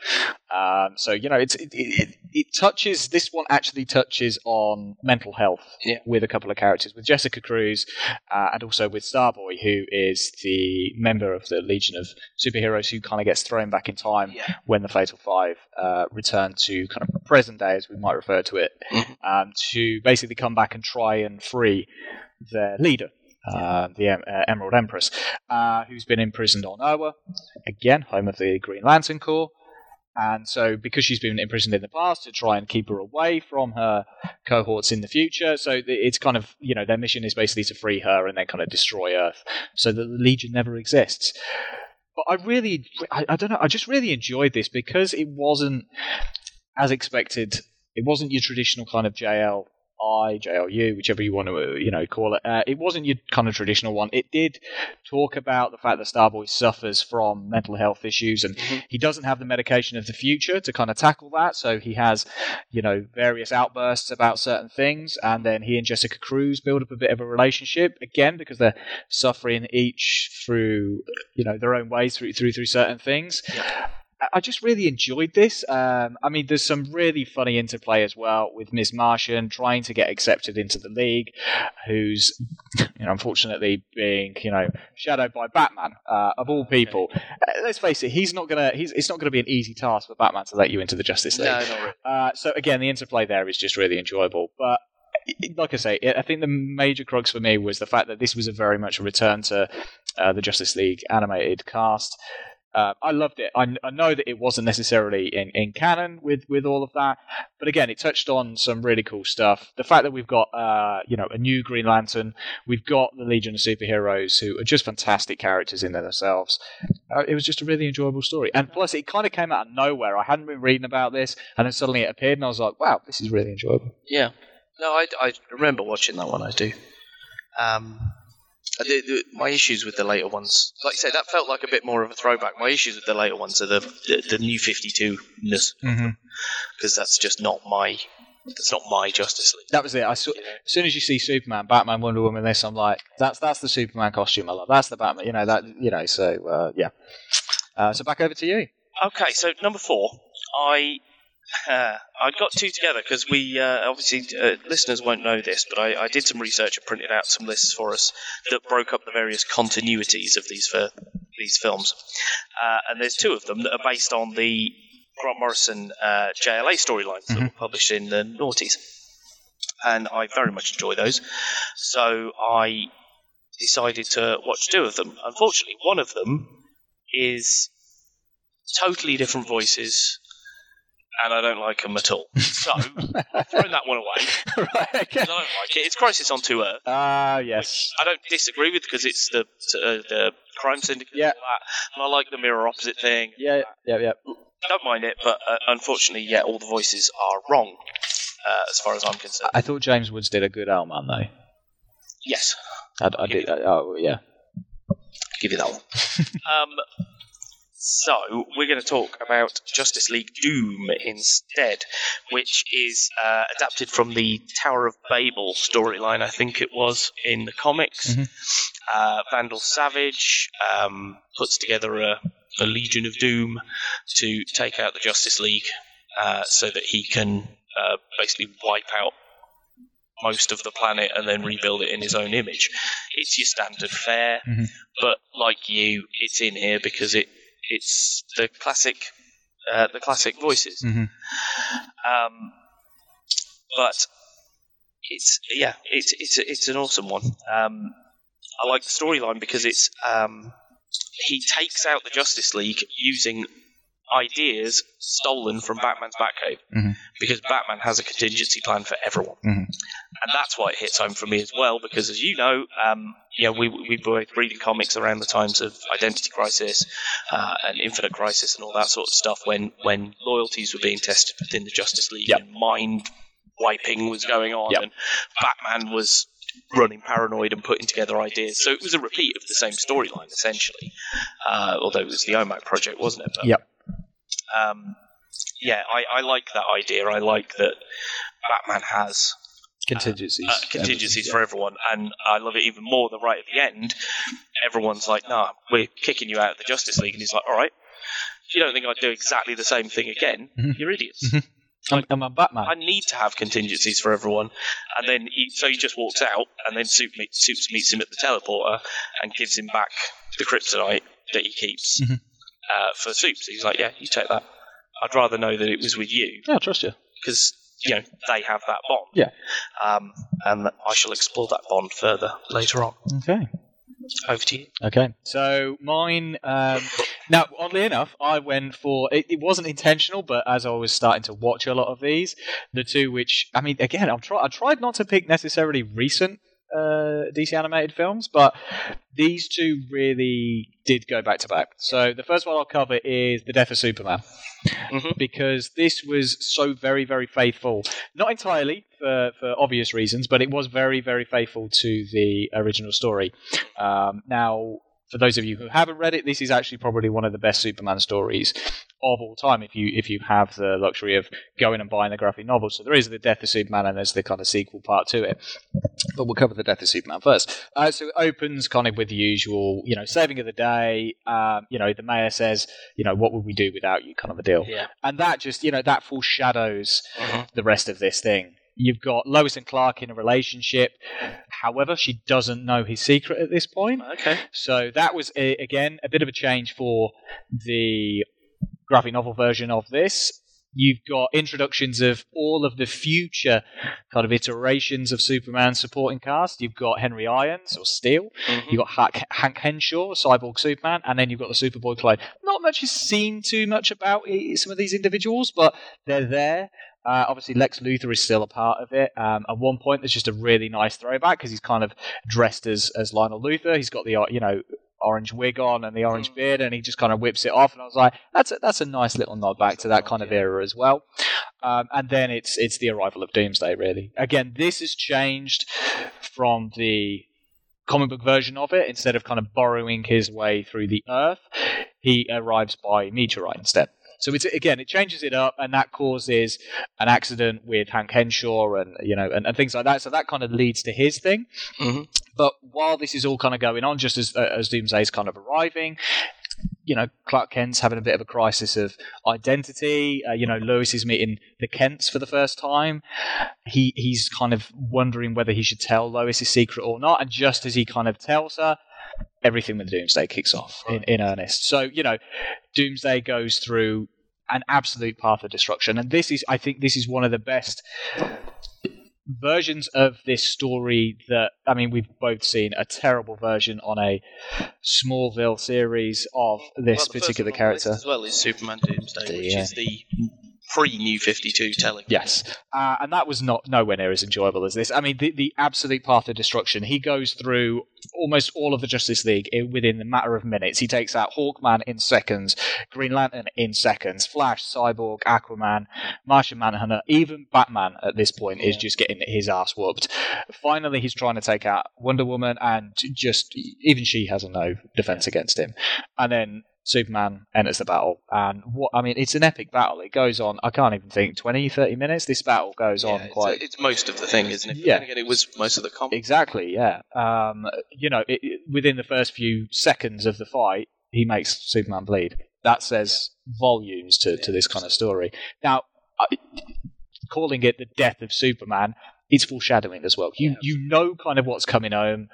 Um, so you know it's it, it, it touches this one actually touches on mental health Yeah. with a couple of characters with Jessica Cruz uh, and also with Starboy, who is the member of the Legion of Superheroes who kind of gets thrown back in time Yeah. when the Fatal Five uh, return to kind of present day, as we might refer to it, Mhm. um, to basically come back and try and free their leader. Uh, the uh, Emerald Empress, uh, who's been imprisoned on Oa, again, home of the Green Lantern Corps. And so, because she's been imprisoned in the past, to try and keep her away from her cohorts in the future. So it's kind of, you know, their mission is basically to free her and then kind of destroy Earth so that the Legion never exists. But I really, I, I don't know, I just really enjoyed this because it wasn't as expected. It wasn't your traditional kind of JL. I, JLU, whichever you want to, you know, call it. Uh, it wasn't your kind of traditional one. It did talk about the fact that Starboy suffers from mental health issues, and Mhm. he doesn't have the medication of the future to kind of tackle that. So he has, you know, various outbursts about certain things, and then he and Jessica Cruz build up a bit of a relationship again because they're suffering each through, you know, their own ways through through through certain things. I- I just really enjoyed this. Um, I mean, there's some really funny interplay as well with Ms. Martian trying to get accepted into the league, who's, you know, unfortunately being, you know, shadowed by Batman uh, of all people. Uh, let's face it, he's not gonna. He's, it's not gonna be an easy task for Batman to let you into the Justice League. No, not really. Uh, so again, the interplay there is just really enjoyable. But like I say, I think the major crux for me was the fact that this was a very much a return to uh, the Justice League animated cast. Uh, I loved it. I, I know that it wasn't necessarily in, in canon with, with all of that, but again, it touched on some really cool stuff. The fact that we've got uh, you know a new Green Lantern, we've got the Legion of Superheroes, who are just fantastic characters in themselves. Uh, it was just a really enjoyable story, and plus, it kind of came out of nowhere. I hadn't been reading about this, and then suddenly it appeared, and I was like, "Wow, this is really enjoyable." Yeah. No, I, I remember watching that one. I do. Um, the, the, my issues with the later ones, like I say, that felt like a bit more of a throwback. My issues with the later ones are the the, the new Fifty Two ness Mm-hmm. because that's just not my that's not my Justice League. That was it. I saw, you know? as soon as you see Superman, Batman, Wonder Woman, this, I'm like, that's that's the Superman costume I love. That's the Batman. You know that. You know. So uh, yeah. Uh, so back over to you. Okay, so number four, I Uh, I got two together because we uh, obviously uh, listeners won't know this, but I, I did some research and printed out some lists for us that broke up the various continuities of these for these films. Uh, and there's two of them that are based on the Grant Morrison uh, JLA storylines that were published in the noughties, and I very much enjoy those. So I decided to watch two of them. Unfortunately, one of them is totally different voices and I don't like them at all. So I've thrown that one away. right. Okay. I don't like it. It's Crisis on Two Earth. Ah, yes. I don't disagree with because it's the uh, the crime syndicate. Yeah. And, all that, and I like the mirror opposite thing. Yeah, yeah, yeah. Don't mind it, but uh, unfortunately, yeah, all the voices are wrong uh, as far as I'm concerned. I thought James Woods did a good Owlman though. yes, I, I did. I, oh, yeah. give you that one. um, so we're going to talk about Justice League Doom instead, which is uh, adapted from the Tower of Babel storyline. I think it was in the comics. Mhm. Uh, Vandal Savage um, puts together a, a Legion of Doom to take out the Justice League, uh, so that he can uh, basically wipe out most of the planet and then rebuild it in his own image. It's your standard fare, Mhm. but like you, it's in here because it it's the classic uh, the classic voices. Mhm. Um, but it's yeah, it's it's it's an awesome one. Um, I like the storyline because it's um, he takes out the Justice League using ideas stolen from Batman's Batcave Mhm. because Batman has a contingency plan for everyone, Mhm. and that's why it hits home for me as well. Because as you know, um, yeah, we we were both reading comics around the times of Identity Crisis uh, and Infinite Crisis and all that sort of stuff when when loyalties were being tested within the Justice League Yep. and mind wiping was going on Yep. and Batman was running paranoid and putting together ideas. So it was a repeat of the same storyline essentially, uh, although it was the OMAC project, wasn't it? But, Yep. Um, yeah, I, I like that idea. I like that Batman has Contingencies. uh, contingencies for everyone, and I love it even more The right at the end, everyone's like, "Nah, we're kicking you out of the Justice League," and he's like, "All right." If you don't think I'd do exactly the same thing again, Mhm. you're idiots. I'm, I'm a Batman. I need to have contingencies for everyone. And then he, so he just walks out, and then Soup meet, meets him at the teleporter and gives him back the kryptonite that he keeps Mhm. Uh, for Soups. He's like, yeah, you take that. I'd rather know that it was with you yeah, I trust you. because you know they have that bond. Yeah. Um, and I shall explore that bond further later on. Okay. Over to you. Okay, so mine. Um, now, oddly enough, I went for it, it. wasn't intentional, but as I was starting to watch a lot of these, the two which I mean, again, I'm try, I tried not to pick necessarily recent uh, DC animated films, but these two really did go back to back. So the first one I'll cover is the Death of Superman, Mhm. because this was so very, very faithful. Not entirely for for obvious reasons, but it was very, very faithful to the original story. Um, now, for those of you who haven't read it, this is actually probably one of the best Superman stories of all time. If you if you have the luxury of going and buying the graphic novel, so there is the Death of Superman, and there's the kind of sequel part to it. But we'll cover the Death of Superman first. Uh, so it opens kind of with the usual, you know, saving of the day. Um, you know, the mayor says, you know, what would we do without you, kind of a deal. Yeah. And that just, you know, that foreshadows Mhm. the rest of this thing. You've got Lois and Clark in a relationship. However, she doesn't know his secret at this point. Okay. So that was a, again a bit of a change for the graphic novel version of this. You've got introductions of all of the future kind of iterations of Superman supporting cast. You've got Henry Irons or Steel. Mhm. You've got Hank, Hank Henshaw, Cyborg Superman, and then you've got the Superboy clone. Not much is seen too much about some of these individuals, but they're there. Uh, obviously, Lex Luthor is still a part of it. Um, at one point, there's just a really nice throwback because he's kind of dressed as as Lionel Luthor. He's got the uh, you know orange wig on and the orange Mm. beard, and he just kind of whips it off. And I was like, that's a, that's a nice little nod back to that kind of era as well. Um, and then it's it's the arrival of Doomsday. Really, again, this has changed from the comic book version of it. Instead of kind of borrowing his way through the Earth, he arrives by meteorite instead. So it's again, it changes it up, and that causes an accident with Hank Henshaw and you know and, and things like that. So that kind of leads to his thing. Mhm. But while this is all kind of going on, just as uh, as Doomsday is kind of arriving, you know, Clark Kent's having a bit of a crisis of identity. Uh, you know, Lois is meeting the Kents for the first time. He he's kind of wondering whether he should tell Lois his secret or not. And just as he kind of tells her, everything with Doomsday kicks off in, in earnest. So you know, Doomsday goes through an absolute path of destruction, and this is, I think, this is one of the best versions of this story that I mean we've both seen a terrible version on a Smallville series of this Well, particular one on the list character. as well is Superman Doomsday, which is the pre-New Fifty Two telling. Yes, uh, and that was not nowhere near as enjoyable as this. I mean, the, the absolute path of destruction. He goes through almost all of the Justice League within the matter of minutes. He takes out Hawkman in seconds, Green Lantern in seconds, Flash, Cyborg, Aquaman, Martian Manhunter, even Batman at this point is just getting his ass whooped. Finally, he's trying to take out Wonder Woman, and just even she has a no defense against him. And then Superman enters the battle, and what I mean, it's an epic battle. It goes on. I can't even think 20, 30 minutes. This battle goes Yeah, on it's, quite it's most of the thing, isn't it? Yeah. it was most of the comic. exactly. Yeah. Um, you know, it, it- within the first few seconds of the fight, he makes Superman bleed. That says volumes to, to this kind of story. Now, I, calling it the death of Superman, it's foreshadowing as well. You you know kind of what's coming home.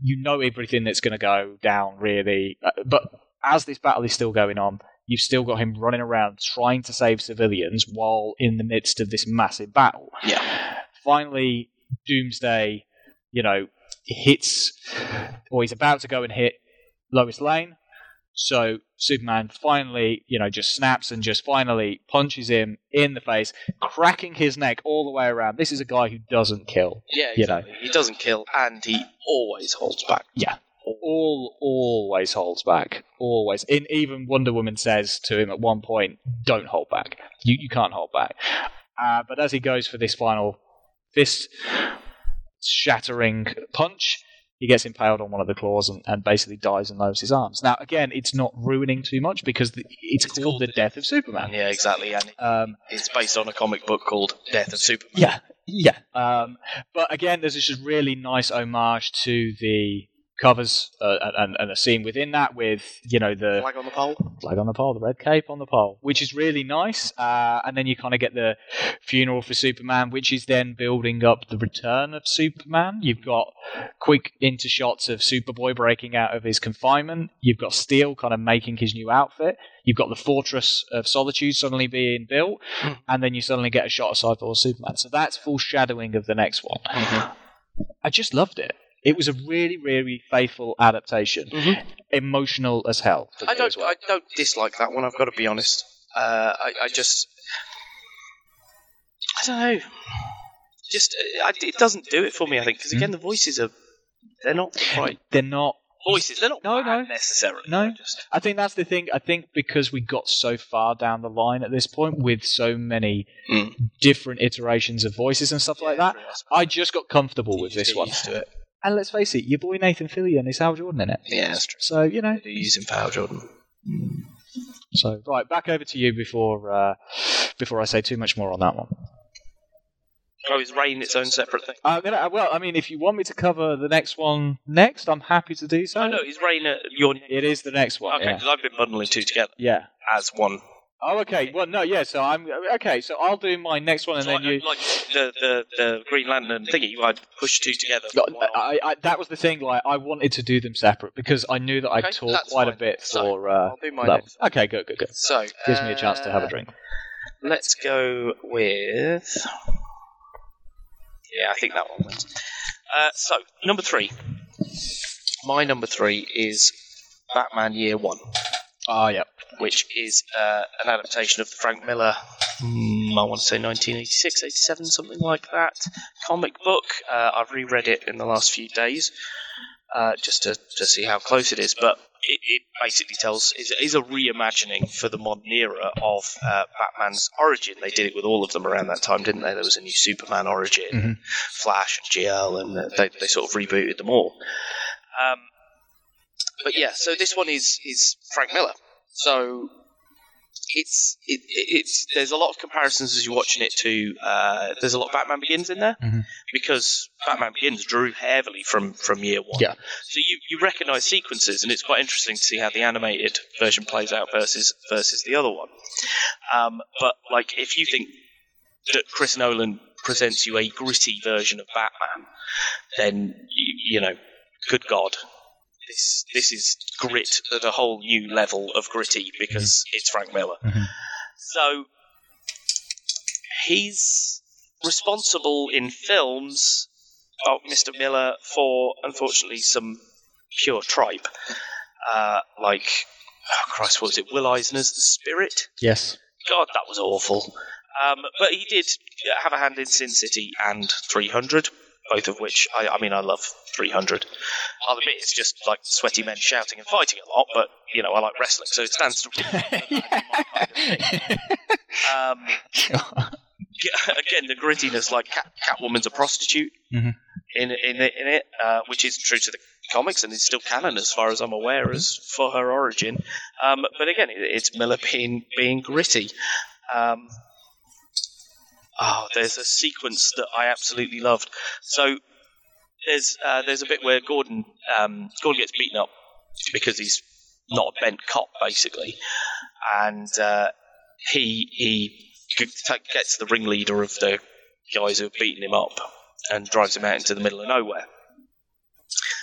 You know everything that's going to go down, really. Uh, But as this battle is still going on, you've still got him running around trying to save civilians while in the midst of this massive battle. Yeah. Finally, Doomsday, you know, hits, or he's about to go and hit Lois Lane. So Superman finally, you know, just snaps and just finally punches him in the face, cracking his neck all the way around. This is a guy who doesn't kill. Yeah, You know. He doesn't kill, and he always holds back. Yeah. All always holds back. Always. In even Wonder Woman says to him at one point, "Don't hold back. You you can't hold back." Uh, but as he goes for this final fist shattering punch, he gets impaled on one of the claws and, and basically dies in Lois's arms. Now, again, it's not ruining too much because the, it's, It's called, called the the death of Superman. Yeah, exactly. And Um, it's based on a comic book called Death of Superman. yeah, yeah. Um, but again, there's this really nice homage to the covers uh, and, and a scene within that with you know the Flag on the pole. flag on the pole, the red cape on the pole, which is really nice. Uh, and then you kind of get the funeral for Superman, which is then building up the return of Superman. You've got quick into shots of Superboy breaking out of his confinement. You've got Steel kind of making his new outfit. You've got the Fortress of Solitude suddenly being built, Hmm. and then you suddenly get a shot of Cyborg Superman. So that's foreshadowing of the next one. I just loved it. It was a really, really faithful adaptation. Mhm. Emotional as hell. I don't. well. I don't dislike that one. I've got to be honest. Uh, I, I just. I don't know. Just uh, I, it doesn't do it for me. I think because again, the voices are they're not right They're not. voices. They're not No, bad no. necessarily. No. Just, I think that's the thing. I think because we got so far down the line at this point with so many Mm. different iterations of voices and stuff like that, I just got comfortable with You just this get one. Used to it. And let's face it, your boy Nathan Fillion is Hal Jordan in it. Yeah, that's true. So you know. They do use for Hal Jordan. So right, back over to you before uh, before I say too much more on that one. Oh, is Reign its own separate thing? I'm gonna, uh, well, I mean, if you want me to cover the next one next, I'm happy to do so. Oh no, is Reign uh, your? It is the next one. Okay, yeah. because I've been bundling two together yeah. as one. Oh, okay. Well, no, yeah. So I'm okay. So I'll do my next one, and So then like, you. like the, the the Green Lantern thingy, I'd push two together. One I, I, that was the thing. Like, I wanted to do them separate because I knew that I'd Okay, talk that's quite a fine. bit So, for. Uh, I'll do my that. next. Okay, good, good, good. So Gives me a chance to have a uh, drink. Let's go with. Yeah, I think that one wins. Uh, so number three. My number three is Batman Year One, Oh, yeah. Which is uh, an adaptation of the Frank Miller. mm, I want to say 1986, 87, something like that. Comic book. Uh, I've reread it in the last few days, uh, just to, to see how close it is. But it, it basically tells is, is a reimagining for the modern era of uh, Batman's origin. They did it with all of them around that time, didn't they? There was a new Superman origin, Mhm. Flash and GL, and they, they sort of rebooted them all. Um, but yeah, so this one is is Frank Miller. So it's it, it's there's a lot of comparisons as you're watching it to uh, there's a lot of Batman Begins in there Mhm. because Batman Begins drew heavily from from year one. Yeah. So you, you recognise sequences, and it's quite interesting to see how the animated version plays out versus versus the other one. Um, but like if you think that Chris Nolan presents you a gritty version of Batman, then you, you know, good God, this this is grit at a whole new level of gritty because it's Frank Miller. Mhm. So he's responsible in films of Mr. Miller for unfortunately some pure tripe, uh, like oh Christ, what was it? Will Eisner's The Spirit. Yes. God, that was awful. Um, but he did have a hand in Sin City and 300, both of which I, I mean I love 300. I'll admit it's just like sweaty men shouting and fighting a lot, but you know I like wrestling, so it stands to reason that that is my kind of thing. Um, again, the grittiness, like Cat, Catwoman's a prostitute Mhm. in in it, in it uh, which is true to the comics and is still canon as far as I'm aware as for her origin. Um, but again, it, it's Miller being being gritty. Um, oh, there's a sequence that I absolutely loved. So there's uh, there's a bit where Gordon um, Gordon gets beaten up because he's not a bent cop basically, and uh, he he gets the ringleader of the guys who have beaten him up and drives him out into the middle of nowhere.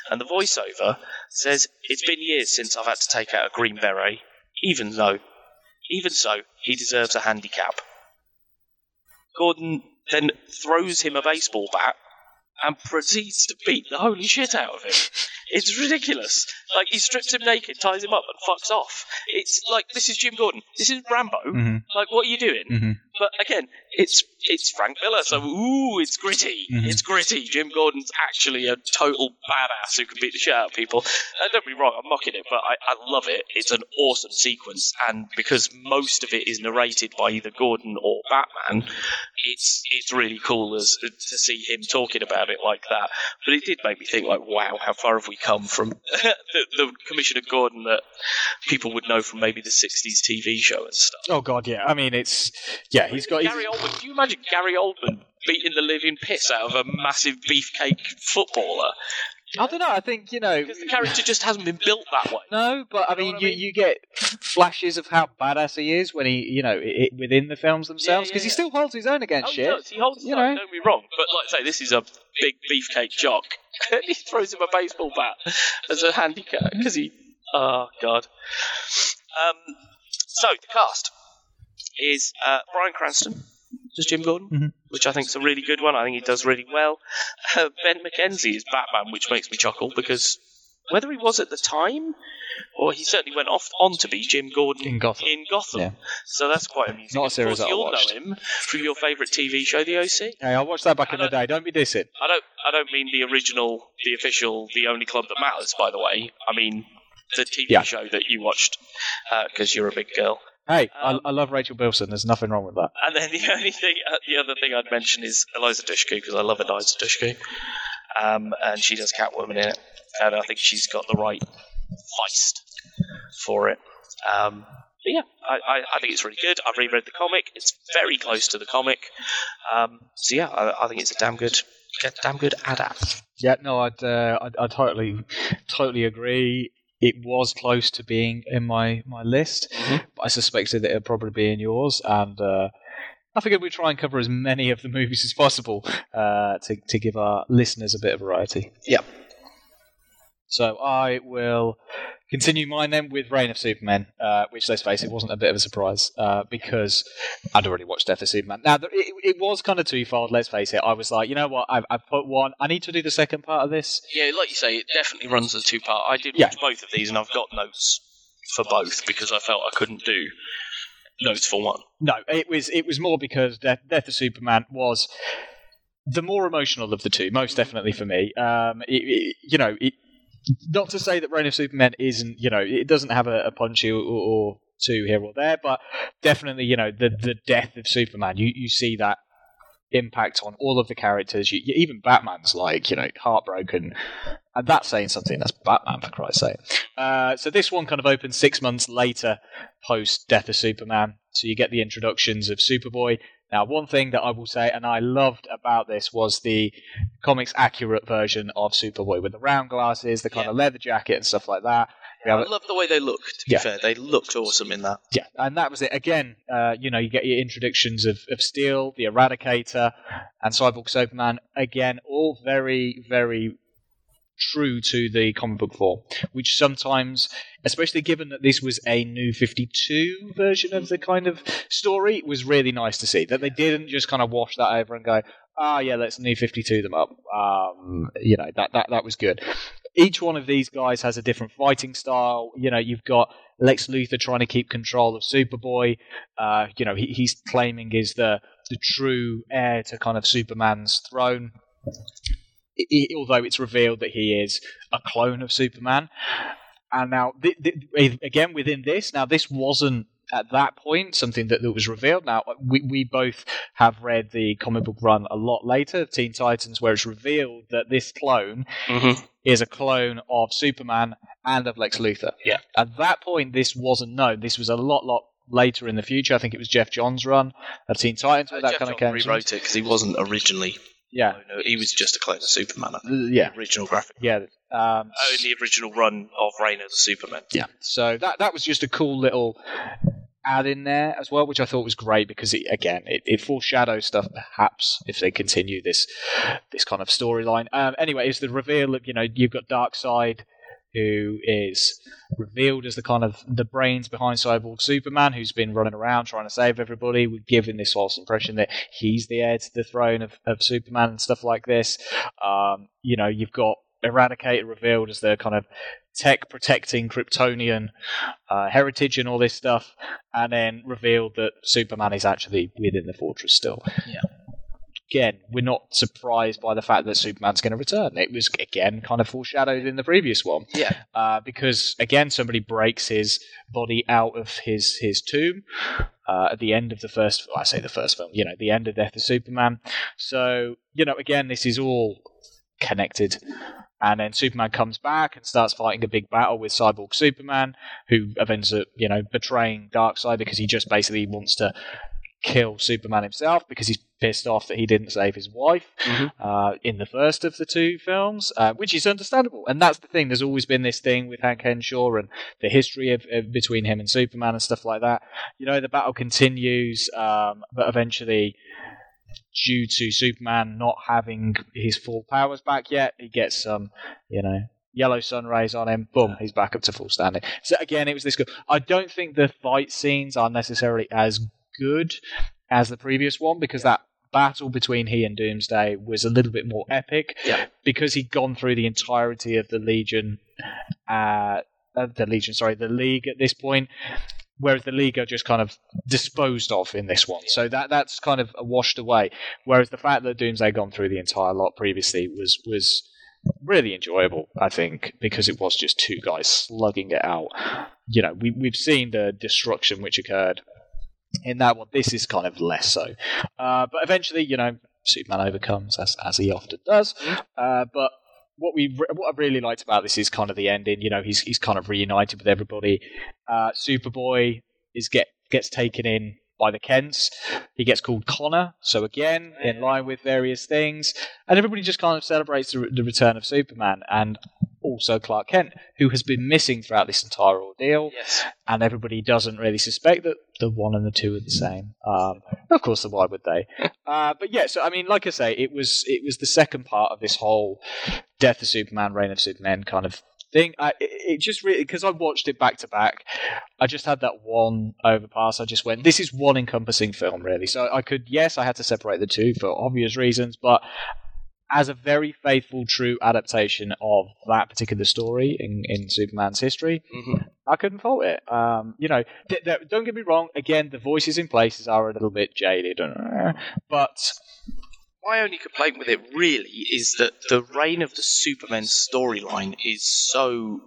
And the voiceover says, It's been years since I've had to take out a green beret, even though, even so, he deserves a handicap. Gordon then throws him a baseball bat and proceeds to beat the holy shit out of him. It's ridiculous. Like, he strips him naked, ties him up, and fucks off. It's like, this is Jim Gordon. This is Rambo. Mhm. Like, what are you doing? Mhm. But again, it's it's Frank Miller, so ooh, it's gritty. Mhm. It's gritty. Jim Gordon's actually a total badass who can beat the shit out of people. Uh, don't be wrong, I'm mocking it, but I, I love it. It's an awesome sequence, and because most of it is narrated by either Gordon or Batman, it's it's really cool as to see him talking about it like that. But it did make me think, like, wow, how far have we come from the, the Commissioner Gordon that people would know from maybe the '60s TV show and stuff. Oh God, yeah. I mean, it's yeah. He's got. Gary Oldman. Can you imagine Gary Oldman beating the living piss out of a massive beefcake footballer? I don't know. I think you know. Because the character just hasn't been built that way. No, but I You know mean, I you, mean? you get flashes of how badass he is when he, you know, i i within the films themselves, yeah, because he still holds his own against Oh, he shit. does. He holds You you know. Don't be wrong. But like I say, this is a big beefcake jock. he throws him a baseball bat as a handicap because he. Oh God. Um. So the cast is uh, Bryan Cranston as Jim Gordon, Mhm. which I think is a really good one. I think he does really well. Uh, ben McKenzie is Batman, which makes me chuckle because whether he was at the time or he certainly went off on to be Jim Gordon In Gotham. In Gotham. Yeah. So that's quite amusing. Not a Of series course, I you'll watched. know him from your favourite TV show, The OC. Hey, I watched that back I in the day. Don't be dissing. I don't. I don't mean the original, the official, the only club that matters. By the way, I mean the TV Yeah. show that you watched because you're a big girl. Hey, Um, I, I love Rachel Bilson. There's nothing wrong with that. And then the only thing, uh, the other thing I'd mention is Eliza Dushku because I love Eliza Dushku, um, and she does Catwoman in it, and I think she's got the right feist for it. Um, but yeah, I, I, I think it's really good. I've reread the comic; it's very close to the comic. Um, so yeah, I, I think it's a damn good, damn good adapt. Yeah, no, I'd, uh, I'd, I totally, totally agree. It was close to being in my, my list, Mhm. but I suspected that it'd probably be in yours, and uh, I figured we'd try and cover as many of the movies as possible uh, to to give our listeners a bit of variety. Yep. So I will continue mine then with Reign of Superman, uh, which let's face it wasn't a bit of a surprise uh, because I'd already watched Death of Superman. Now it, it was kind of twofold. Let's face it. I was like, you know what? I've, I've put one. I need to do the second part of this. Yeah, like you say, it definitely runs as two part. I did Yeah. watch both of these, and I've got notes for both because I felt I couldn't do notes for one. No, it was it was more because Death, Death of Superman was the more emotional of the two, most definitely for me. Um, it, it- you know, it, not to say that Reign of Superman isn't, you know, it doesn't have a, a punchy or, or two here or there, but definitely, you know, the the death of Superman, you you see that impact on all of the characters. You, even Batman's like you know heartbroken, and that's saying something. That's Batman for Christ's sake. Uh, so this one kind of opens six months later, post Death of Superman. So you get the introductions of Superboy. Now, one thing that I will say, and I loved about this, was the comics accurate version of Superboy with the round glasses, the kind Yeah. of leather jacket, and stuff like that. I love the way they look. To be Yeah. fair, they looked awesome in that. yeah, and that was it. Again, uh, you know, you get your introductions of, of Steel, the Eradicator, and Cyborg Superman. Again, all very, very true to the comic book form, which sometimes, especially given that this was a new 52 version of the kind of story, was really nice to see. That they didn't just kind of wash that over and go, ah, yeah, let's new 52 them up. Um, you know, that, that, that was good. Each one of these guys has a different fighting style. You know, you've got Lex Luthor trying to keep control of Superboy. Uh, you know, he, he's claiming is the the true heir to kind of Superman's throne. Although it's revealed that he is a clone of Superman. And now, th- th- again, within this, now this wasn't at that point something that, that was revealed. Now, we, we both have read the comic book run a lot later, Teen Titans, where it's revealed that this clone Mm-hmm. is a clone of Superman and of Lex Luthor. Yeah. At that point, this wasn't known. This was a lot, lot later in the future. I think it was Geoff Johns' run of Teen Titans where that Geoff kind of Johns came. rewrote it because he wasn't originally. Yeah. No, he was just a clone of Superman. Yeah. The original graphic. Yeah. Um, the original run of Reign of the Superman. Yeah. So that that was just a cool little add in there as well, which I thought was great because it, again it, it foreshadows stuff perhaps if they continue this this kind of storyline. Um, anyway, it's the reveal of you know you've got Darkseid who is revealed as the kind of the brains behind Cyborg Superman, who's been running around trying to save everybody. We're given this false impression that he's the heir to the throne of, of Superman and stuff like this. Um, you know, you've got Eradicator revealed as the kind of tech protecting Kryptonian uh, heritage and all this stuff, and then revealed that Superman is actually within the fortress still. Yeah. Again, we're not surprised by the fact that Superman's going to return. It was again kind of foreshadowed in the previous one, Yeah. uh, because again somebody breaks his body out of his his tomb uh, at the end of the first. I say the first film, you know, the end of Death of Superman. So you know, again, this is all connected. And then Superman comes back and starts fighting a big battle with Cyborg Superman, who ends up, you know, betraying Darkseid because he just basically wants to kill Superman himself because he's pissed off that he didn't save his wife Mhm. uh, in the first of the two films, uh, which is understandable. And that's the thing. There's always been this thing with Hank Henshaw and the history of, of between him and Superman and stuff like that. You know, the battle continues, um, but eventually, due to Superman not having his full powers back yet, he gets some, you know. Yellow sun rays on him, boom, he's back up to full standing. So again, it was this good. I don't think the fight scenes are necessarily as good as the previous one because that battle between he and Doomsday was a little bit more epic. Yeah. Because he'd gone through the entirety of the Legion, uh, the Legion, sorry, the League at this point, whereas the League are just kind of disposed of in this one. So that that's kind of washed away. Whereas the fact that Doomsday gone through the entire lot previously was was really enjoyable, I think, because it was just two guys slugging it out. You know, we we've seen the destruction which occurred in that one. This is kind of less so. Uh, but eventually, you know, Superman overcomes as as he often does. Uh, but what we what I really liked about this is kind of the ending. You know, he's he's kind of reunited with everybody. Uh, Superboy is get gets taken in by the Kents. He gets called Connor. So again, in line with various things, and everybody just kind of celebrates the, the return of Superman and also Clark Kent, who has been missing throughout this entire ordeal Yes. and everybody doesn't really suspect that the one and the two are the same. Um, of course, then why would they? uh, but yeah, so I mean, like I say, it was it was the second part of this whole Death of Superman, Reign of Superman kind of thing. I, it, just really because I watched it back to back, I just had that one overpass. I just went, this is one encompassing film, really. So I could, yes, I had to separate the two for obvious reasons, but as a very faithful, true adaptation of that particular story in, in Superman's history, Mhm. I couldn't fault it. Um, you know, th- th- don't get me wrong. Again, the voices in places are a little bit jaded, uh, but My only complaint with it really is that the reign of the Superman storyline is so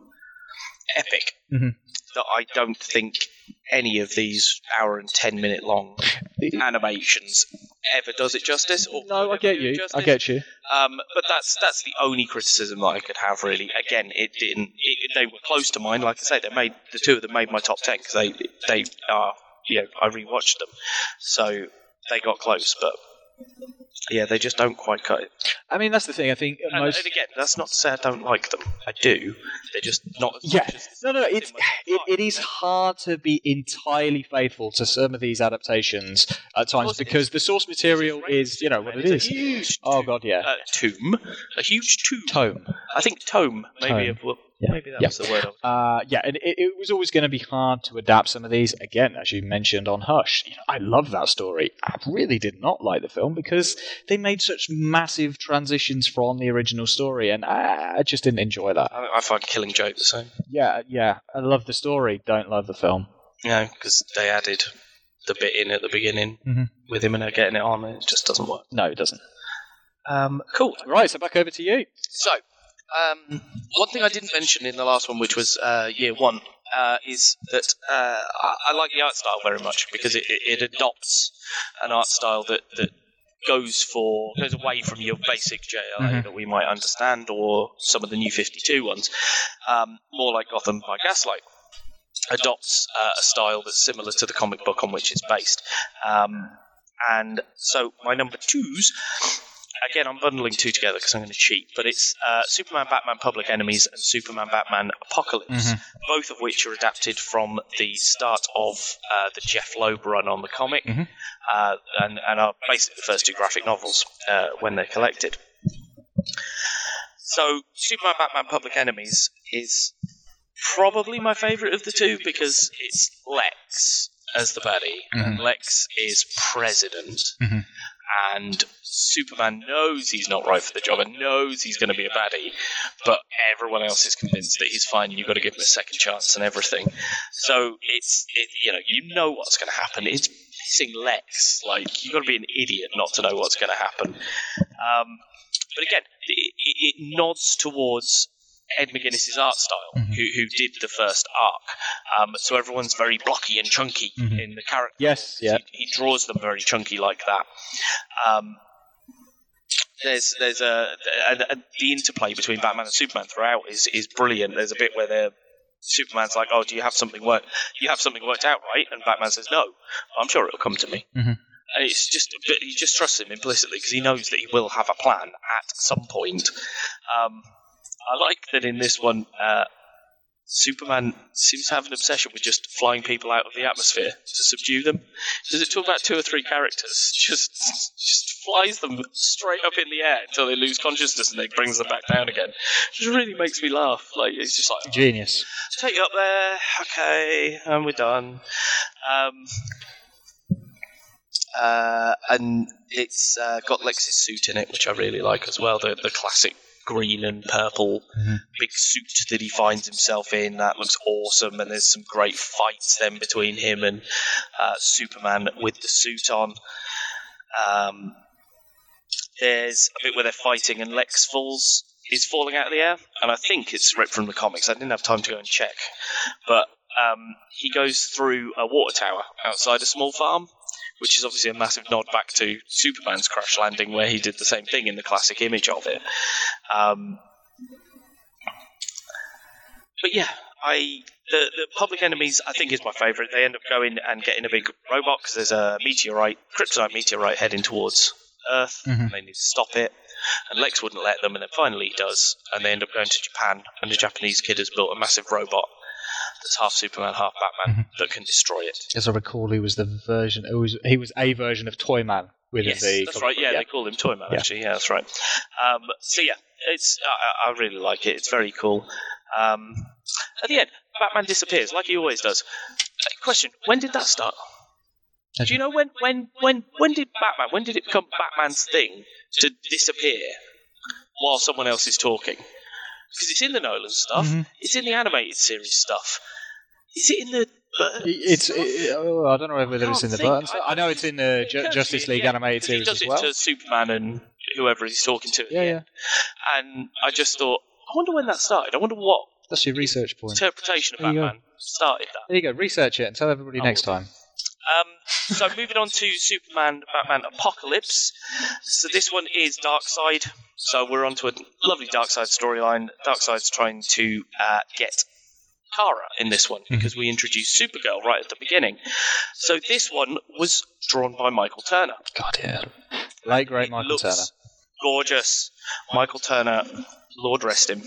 epic Mhm. that I don't think any of these hour and ten minute long animations ever does it justice. Or No, I get you. I get you. Um, but that's that's the only criticism that I could have really. Again, it didn't. It, they were close to mine. Like I say, they made the two of them made my top ten because they they are you know I rewatched them, so they got close. But yeah, they just don't quite cut it. I mean, that's the thing. I think And, most. and again, that's not to say I don't like them. I do. They're just not as Yeah, no, no, it's it, it is hard to be entirely faithful to some of these adaptations at times because the source material is, you know, what It's a huge Oh god, yeah. Uh, tomb, a huge tomb. Tome. I think tome, maybe. Tome. A, well, Yeah. Maybe that Yeah. was the word. Uh, yeah, and it, it was always going to be hard to adapt some of these. Again, as you mentioned on Hush, you know, I love that story. I really did not like the film because they made such massive transitions from the original story, and I, I just didn't enjoy that. I, I find Killing Joke the same. Yeah, yeah, I love the story, don't love the film. Yeah, because they added the bit in at the beginning Mhm. with him and her getting it on, and it just doesn't work. No, it doesn't. Um, cool. Right, so back over to you. So, um, one thing I didn't mention in the last one, which was uh, year one, uh, is that uh, I, I like the art style very much because it, it, it adopts an art style that, that goes for goes away from your basic JLA Mhm. that we might understand, or some of the new Fifty Two ones, um, more like Gotham by Gaslight. Adopts uh, a style that's similar to the comic book on which it's based, um, and so my number twos again, I'm bundling two together because I'm going to cheat, but it's uh, Superman, Batman, Public Enemies, and Superman, Batman, Apocalypse, Mhm. both of which are adapted from the start of uh, the Jeph Loeb run on the comic, Mhm. uh, and, and are basically the first two graphic novels uh, when they're collected. So, Superman, Batman, Public Enemies is probably my favourite of the two because it's Lex as the baddie, and Mhm. Lex is president Mhm. And Superman knows he's not right for the job and knows he's going to be a baddie, but everyone else is convinced that he's fine. And you've got to give him a second chance and everything. So it's it, you know you know what's going to happen. It's pissing Lex. Like you've got to be an idiot not to know what's going to happen. Um, but again, it, it, it nods towards Ed McGuinness's art style, Mhm. who, who did the first arc. Um, so everyone's very blocky and chunky Mhm. in the character. Yes, yeah. He, he draws them very chunky like that. Um, there's there's a, a, a the interplay between Batman and Superman throughout is is brilliant. There's a bit where they're Superman's like, "Oh, do you have something work? You have something worked out, right?" And Batman says, "No, I'm sure it'll come to me." Mhm. And it's just, he just trusts him implicitly because he knows that he will have a plan at some point. Um, I like that in this one, uh, Superman seems to have an obsession with just flying people out of the atmosphere to subdue them. Does it talk about two or three characters? Just, just flies them straight up in the air until they lose consciousness and then brings them back down again. Just really makes me laugh. Like it's just like Genius. take you up there, okay, and we're done. Um, uh, and it's uh, got Lex's suit in it, which I really like as well. The the classic green and purple Mhm. big suit that he finds himself in. That looks awesome, and there's some great fights then between him and uh, Superman with the suit on. Um, there's a bit where they're fighting, and Lex falls is falling out of the air, and I think it's ripped from the comics. I didn't have time to go and check, but um, he goes through a water tower outside a small farm, which is obviously a massive nod back to Superman's crash landing, where he did the same thing in the classic image of it. Um, but yeah, I the, the Public Enemies I think is my favourite. They end up going and getting a big robot because there's a meteorite, kryptonite meteorite heading towards Earth. Mhm. And they need to stop it, and Lex wouldn't let them, and then finally he does, and they end up going to Japan, and the Japanese kid has built a massive robot that's half Superman, half Batman that can destroy it. As I recall, he was the version. It was he was a version of Toyman within Yes, the. that's comic right. book, Yeah, they call him Toyman. Yeah. Actually, yeah, that's right. Um, so yeah, it's I, I really like it. It's very cool. Um, at the end, Batman disappears like he always does. Uh, Question: When did that start? Do you know when when when when did Batman? When did it become Batman's thing to disappear while someone else is talking? Because it's in the Nolan stuff. Mhm. It's in the animated series stuff. Is it in the? Burton It's. It, oh, I don't know whether it's in the Burton. think. I, know it's in the It Ju- Justice be, League yeah, animated 'cause he series does as it well. to Superman and whoever he's talking to. Yeah, yeah. And I just thought, I wonder when that started. I wonder what That's your research point. interpretation of There you go. Batman started that. There you go. Research it and tell everybody I next time. Um, so moving on to Superman, Batman, Apocalypse. So this one is Darkseid. So we're on to a lovely Darkseid storyline. Darkseid's trying to uh, get Kara in this one because we introduced Supergirl right at the beginning. So this one was drawn by Michael Turner. God, yeah. Late great Michael looks Turner. Gorgeous. Michael Turner, Lord rest him.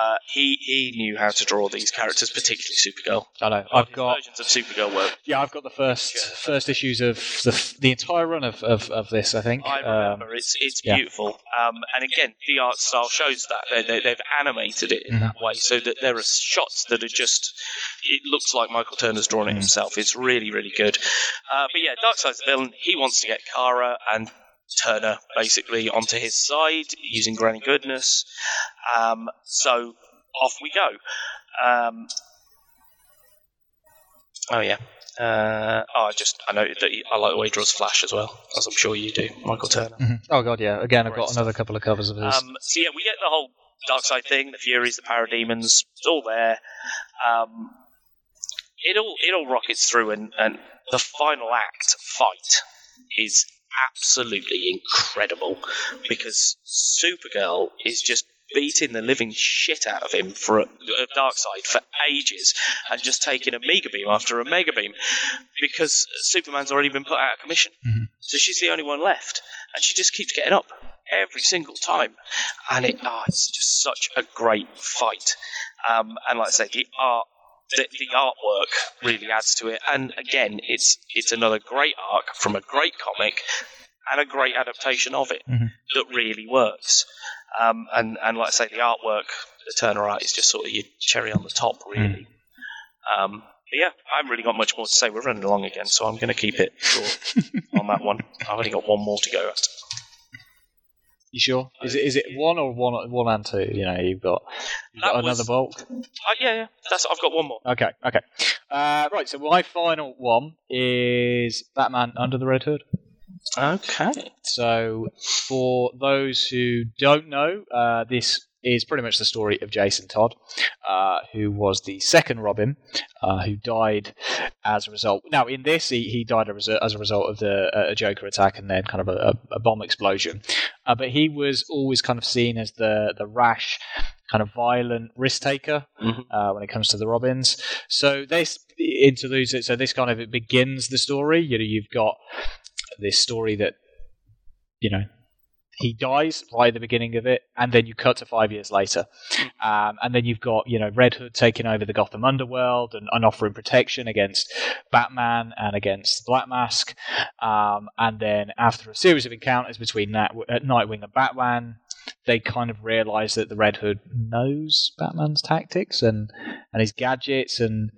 Uh, he he knew how to draw these characters, particularly Supergirl. I know. I've got versions of Supergirl work. yeah, I've got the first first issues of the the entire run of, of, of this. I think. I Um, remember it's it's yeah. beautiful. Um, and again, the art style shows that they, they, they've animated it in Mhm. that way, so that there are shots that are just. It looks like Michael Turner's drawn it Mm. himself. It's really really good. Uh, but yeah, Darkseid's the villain. He wants to get Kara and Turner basically onto his side using Granny Goodness. Um, so off we go. Um, oh yeah. Uh, oh, I just I noted that he, I like the way he draws Flash as well, as I'm sure you do, Michael Turner. mhm. Oh god, yeah. Again, I've got another couple of covers of his. Um, so yeah, we get the whole Darkseid thing, the Furies, the Parademons, it's all there. Um, it all it all rockets through, and, and the final act fight is absolutely incredible because Supergirl is just beating the living shit out of him for a, a Darkseid for ages and just taking a mega beam after a mega beam because Superman's already been put out of commission. Mhm. So she's the only one left, and she just keeps getting up every single time, and it oh, it's just such a great fight. Um, and like I say, the art. The, the artwork really adds to it, and again, it's it's another great arc from a great comic, and a great adaptation of it Mhm. that really works. Um, and and like I say, the artwork, the Turner art is just sort of your cherry on the top, really. Um, but yeah, I haven't really got much more to say. We're running along again, so I'm going to keep it short on that one. I've only got one more to go at. You sure? Is it is it one or one one and two? You know, you've got, you've got was- another bulk. Uh, yeah, yeah, that's. I've got one more. Okay, okay. Uh, right, so my final one is Batman Under the Red Hood. Okay. So, for those who don't know, uh, this is pretty much the story of Jason Todd, uh, who was the second Robin, uh, who died as a result. Now, in this, he, he died as a, as a result of the uh, a Joker attack and then kind of a, a bomb explosion. Uh, but he was always kind of seen as the the rash, kind of violent risk taker Mhm. uh, when it comes to the Robins. So this interludes it. So this kind of it begins the story. You know, you've got this story that you know he dies right at the beginning of it, and then you cut to five years later, um, and then you've got you know Red Hood taking over the Gotham underworld and, and offering protection against Batman and against Black Mask, um, and then after a series of encounters between Nat- uh, Nightwing and Batman, they kind of realize that the Red Hood knows Batman's tactics and and his gadgets, and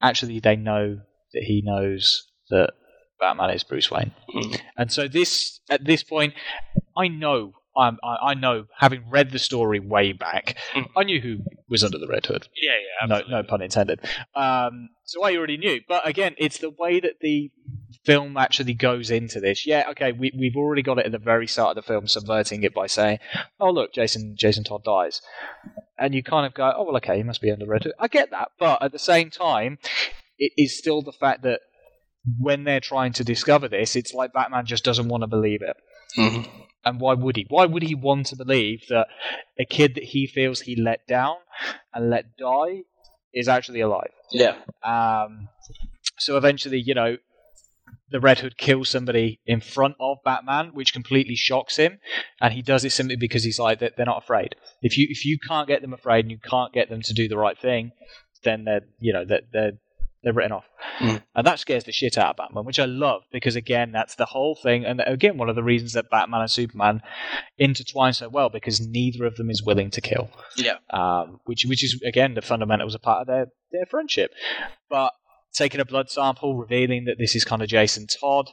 actually they know that he knows that Batman is Bruce Wayne. Mhm. And so this at this point, I know. I'm, I I know, having read the story way back, Mhm. I knew who was under the Red Hood. Yeah, yeah. No, no pun intended. Um, so I already knew, but again, it's the way that the film actually goes into this. Yeah, okay, we we've already got it at the very start of the film, subverting it by saying, "Oh look, Jason Jason Todd dies," and you kind of go, "Oh well, okay, he must be under Red Hood." I get that, but at the same time, it is still the fact that when they're trying to discover this, it's like Batman just doesn't want to believe it. Mhm. And why would he? Why would he want to believe that a kid that he feels he let down and let die is actually alive? Yeah. Um, so eventually, you know, the Red Hood kills somebody in front of Batman, which completely shocks him, and he does it simply because he's like that they're not afraid. If you if you can't get them afraid and you can't get them to do the right thing, then they're you know they're they're, they're written off, Mm. and that scares the shit out of Batman, which I love because again that's the whole thing, and again one of the reasons that Batman and Superman intertwine so well because neither of them is willing to kill Yeah. um, which which is again the fundamentals are part of their their friendship. But taking a blood sample, revealing that this is kind of Jason Todd,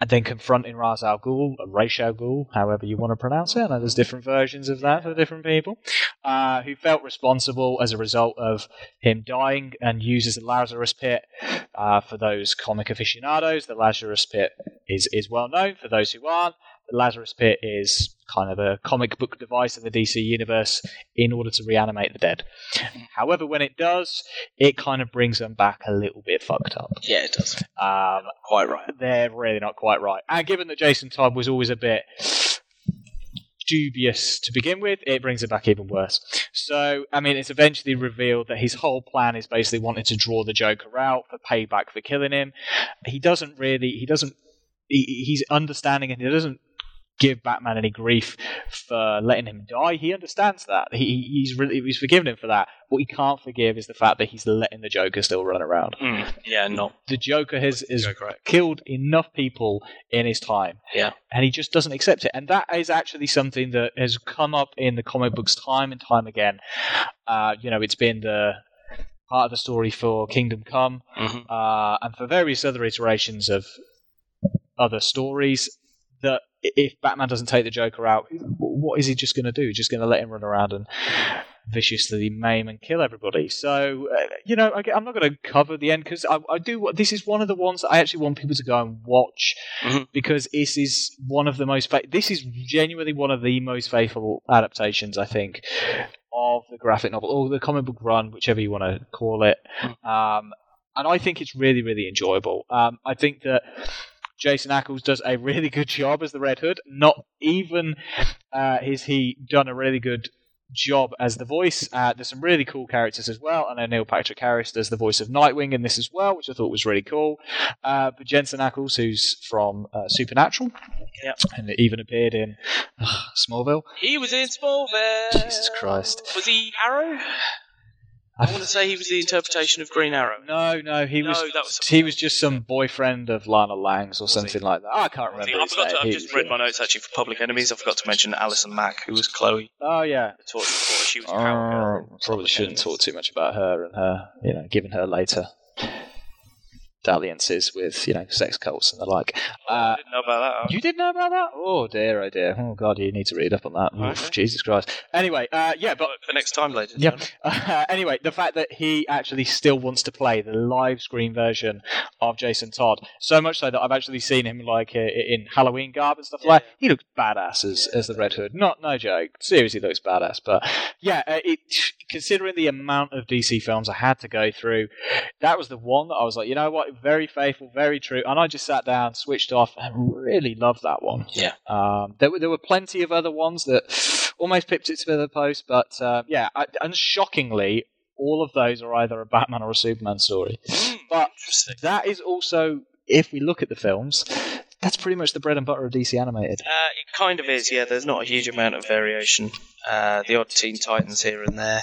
and then confronting Ra's al Ghul, or Ra's al Ghul, however you want to pronounce it. I know there's different versions of that for different people, uh, who felt responsible as a result of him dying and uses the Lazarus Pit. Uh, for those comic aficionados, the Lazarus Pit is is well known. For those who aren't, the Lazarus Pit is kind of a comic book device in the DC universe in order to reanimate the dead. However, when it does, it kind of brings them back a little bit fucked up. Yeah, it does. Um, Quite right. they're really not quite right. And given that Jason Todd was always a bit dubious to begin with, it brings it back even worse. So, I mean, it's eventually revealed that his whole plan is basically wanting to draw the Joker out for payback for killing him. He doesn't really, he doesn't, he, he's understanding and he doesn't give Batman any grief for letting him die. He understands that. He, he's really, he's forgiven him for that. What he can't forgive is the fact that he's letting the Joker still run around. Mm, yeah, not. The Joker has, has Joker, killed enough people in his time Yeah. and he just doesn't accept it. And that is actually something that has come up in the comic books time and time again. Uh, you know, it's been the part of the story for Kingdom Come, hmm uh, and for various other iterations of other stories. That if Batman doesn't take the Joker out, what is he just going to do? Just going to let him run around and viciously maim and kill everybody. So, uh, you know, I, am not going to cover the end because I, I do. This is one of the ones that I actually want people to go and watch Mhm. because this is one of the most. Fa- this is genuinely one of the most faithful adaptations, I think, of the graphic novel or the comic book run, whichever you want to call it. Um, and I think it's really, really enjoyable. Um, I think that. Jensen Ackles does a really good job as the Red Hood. Not even uh, is he done a really good job as the voice. Uh, there's some really cool characters as well. I know Neil Patrick Harris does the voice of Nightwing in this as well, which I thought was really cool. Uh, but Jensen Ackles, who's from uh, Supernatural, Yep. and even appeared in Smallville. He was in Smallville. Jesus Christ. Was he Arrow? I want to say he was the interpretation of Green Arrow. No, no, he No, was. that was he was just some boyfriend of Lana Lang's or something like that. I can't remember. I forgot to, I've just read my notes actually for Public Enemies. I forgot to mention Alison Mack, who was Chloe. Oh yeah. the Torture Reporter. She was Power uh, Girl. in Oh, probably shouldn't Enemies. talk too much about her and her, you know, given her later dalliances with, you know, sex cults and the like. I Uh, didn't know about that. you did know about that? Oh dear, oh dear. Oh god, you need to read up on that. Oof, Jesus Christ. Anyway, uh, yeah, but for next time, ladies. yeah. Uh, anyway, the fact that he actually still wants to play the live screen version of Jason Todd, so much so that I've actually seen him like uh, in Halloween garb and stuff like. that. He looks badass as, as the Red Hood. Not no joke. Seriously, looks badass. But yeah, uh, it, considering the amount of DC films I had to go through, that was the one that I was like, you know what, very faithful, very true. And I just sat down, switched off, and really loved that one. Yeah. Um, there were there were plenty of other ones that almost pipped it to the post, but uh, yeah, I, and shockingly, all of those are either a Batman or a Superman story. Mm, But that is also, if we look at the films, that's pretty much the bread and butter of DC animated. Uh, it kind of is, yeah. There's not a huge amount of variation. Uh, the odd Teen Titans here and there,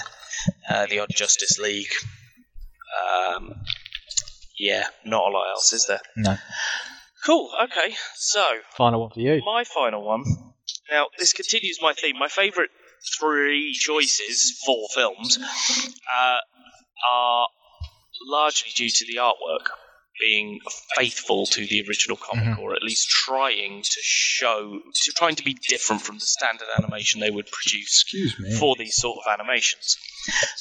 uh, the odd Justice League. Um, yeah, not a lot else, is there? No. Cool. Okay, so Final one for you. my final one. Now, this continues my theme. My favourite three choices for films uh, are largely due to the artwork being faithful to the original comic, or at least trying to show, to trying to be different from the standard animation they would produce Excuse me. for these sort of animations.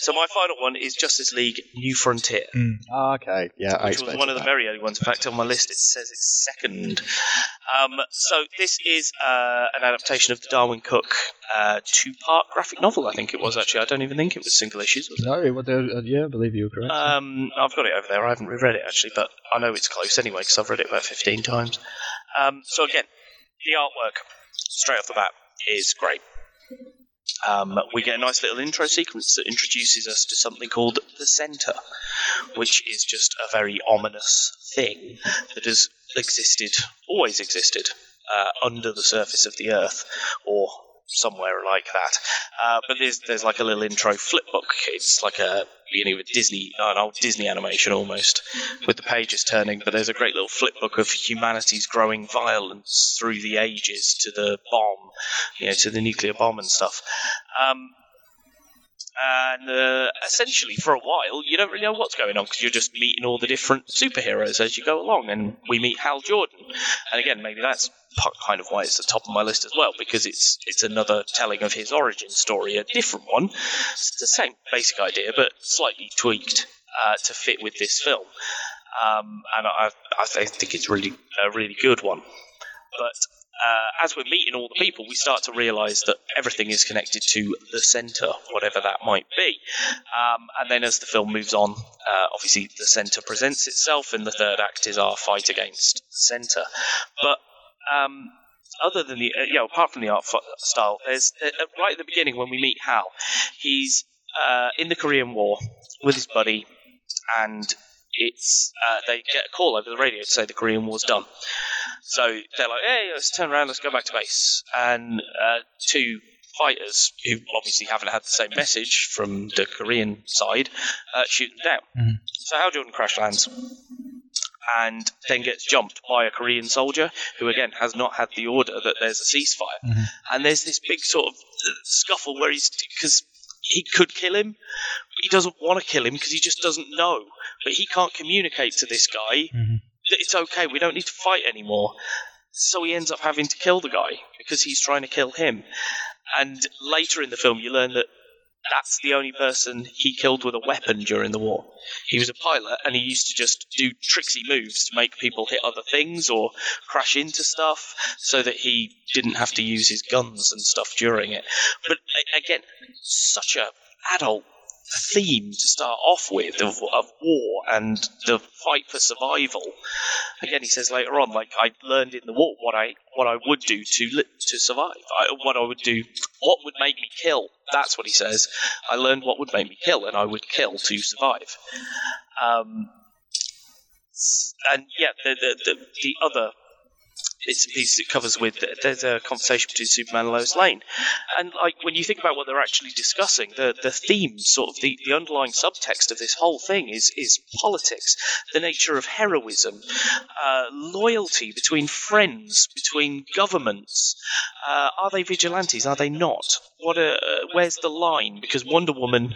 So my final one is Justice League New Frontier Mm. Ah, okay, yeah, I which was one of the that. very early ones. In fact, on my list it says it's second. Um, so this is uh, an adaptation of the Darwyn Cooke uh, two-part graphic novel. I think it was actually. I don't even think it was single issues. Was it? No, well, uh, yeah, I believe you were correct. Um, I've got it over there. I haven't reread it actually, but I know it's close anyway because I've read it about 15 times. Um, so again, the artwork straight off the bat is great. Um, we get a nice little intro sequence that introduces us to something called the Centre, which is just a very ominous thing that has existed, always existed, uh, under the surface of the Earth, or somewhere like that. Uh, but there's there's like a little intro flip book. It's like a beginning of a Disney, an old Disney animation almost, with the pages turning. But there's a great little flip book of humanity's growing violence through the ages to the bomb, you know, to the nuclear bomb and stuff. Um, and uh, essentially, for a while, you don't really know what's going on because you're just meeting all the different superheroes as you go along. And we meet Hal Jordan, and again, maybe that's kind of why it's the top of my list as well because it's it's another telling of his origin story, a different one. It's the same basic idea, but slightly tweaked uh, to fit with this film. Um, and I, I think it's really a really good one. But uh, as we're meeting all the people, we start to realise that everything is connected to the centre, whatever that might be. Um, and then as the film moves on, uh, obviously the centre presents itself, and the third act is our fight against the centre. But um, other than the, uh, you know, apart from the art f- style, there's uh, uh, right at the beginning when we meet Hal, he's uh, in the Korean War with his buddy, and it's uh, they get a call over the radio to say the Korean War's done. So they're like, "Hey, let's turn around, let's go back to base." And uh, two fighters who obviously haven't had the same message from the Korean side uh, shoot them down. Mhm. So Hal Jordan crash lands. And then gets jumped by a Korean soldier who, again, has not had the order that there's a ceasefire. Mhm. And there's this big sort of scuffle where he's because he could kill him, but he doesn't want to kill him because he just doesn't know. But he can't communicate to this guy Mhm. that it's okay, we don't need to fight anymore. So he ends up having to kill the guy because he's trying to kill him. And later in the film, you learn that that's the only person he killed with a weapon during the war. He was a pilot and he used to just do tricksy moves to make people hit other things or crash into stuff so that he didn't have to use his guns and stuff during it. But again, such a adult theme to start off with of, of war and the fight for survival. Again, he says later on, like I learned in the war what I what I would do to to survive. I, what I would do, what would make me kill. That's what he says. I learned what would make me kill, and I would kill to survive. Um, and yeah, the the the, the other bits and pieces it covers with there's a conversation between Superman and Lois Lane, and like when you think about what they're actually discussing, the the theme, sort of the, the underlying subtext of this whole thing is is politics, the nature of heroism, uh, loyalty between friends, between governments. Uh, are they vigilantes? Are they not? What a, uh, where's the line? Because Wonder Woman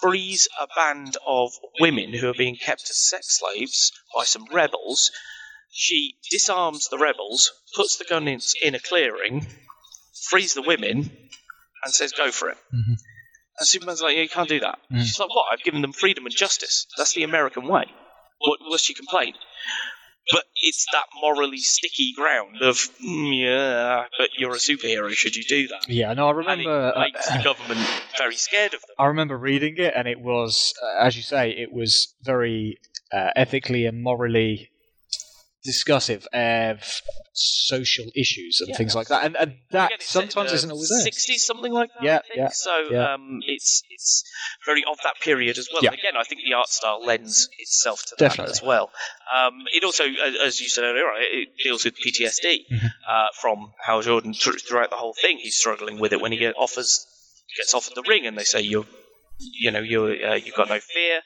frees a band of women who are being kept as sex slaves by some rebels. She disarms the rebels, puts the gun in, in a clearing, frees the women, and says, "Go for it." Mhm. And Superman's like, "Yeah, you can't do that." Mm. She's like, "What? I've given them freedom and justice. That's the American way." What was she complain? But it's that morally sticky ground of, "Mm, yeah, but you're a superhero. Should you do that? Yeah, no, I And remember. it makes uh, the government very scared of them. I remember reading it, and it was, uh, as you say, it was very uh, ethically and morally discussive of social issues and Yeah. things like that. And, and that Again, it's sometimes isn't always there. 60s, something like that. Yeah, I think. yeah, So yeah. um, it's it's very of that period as well. Yeah. Again, I think the art style lends itself to that Definitely. as well. Um, it also, as you said earlier, it deals with PTSD Mhm. uh, from Hal Jordan throughout the whole thing. He's struggling with it when he get offers gets offered the ring, and they say you're. You know, you're uh, you've got no fear.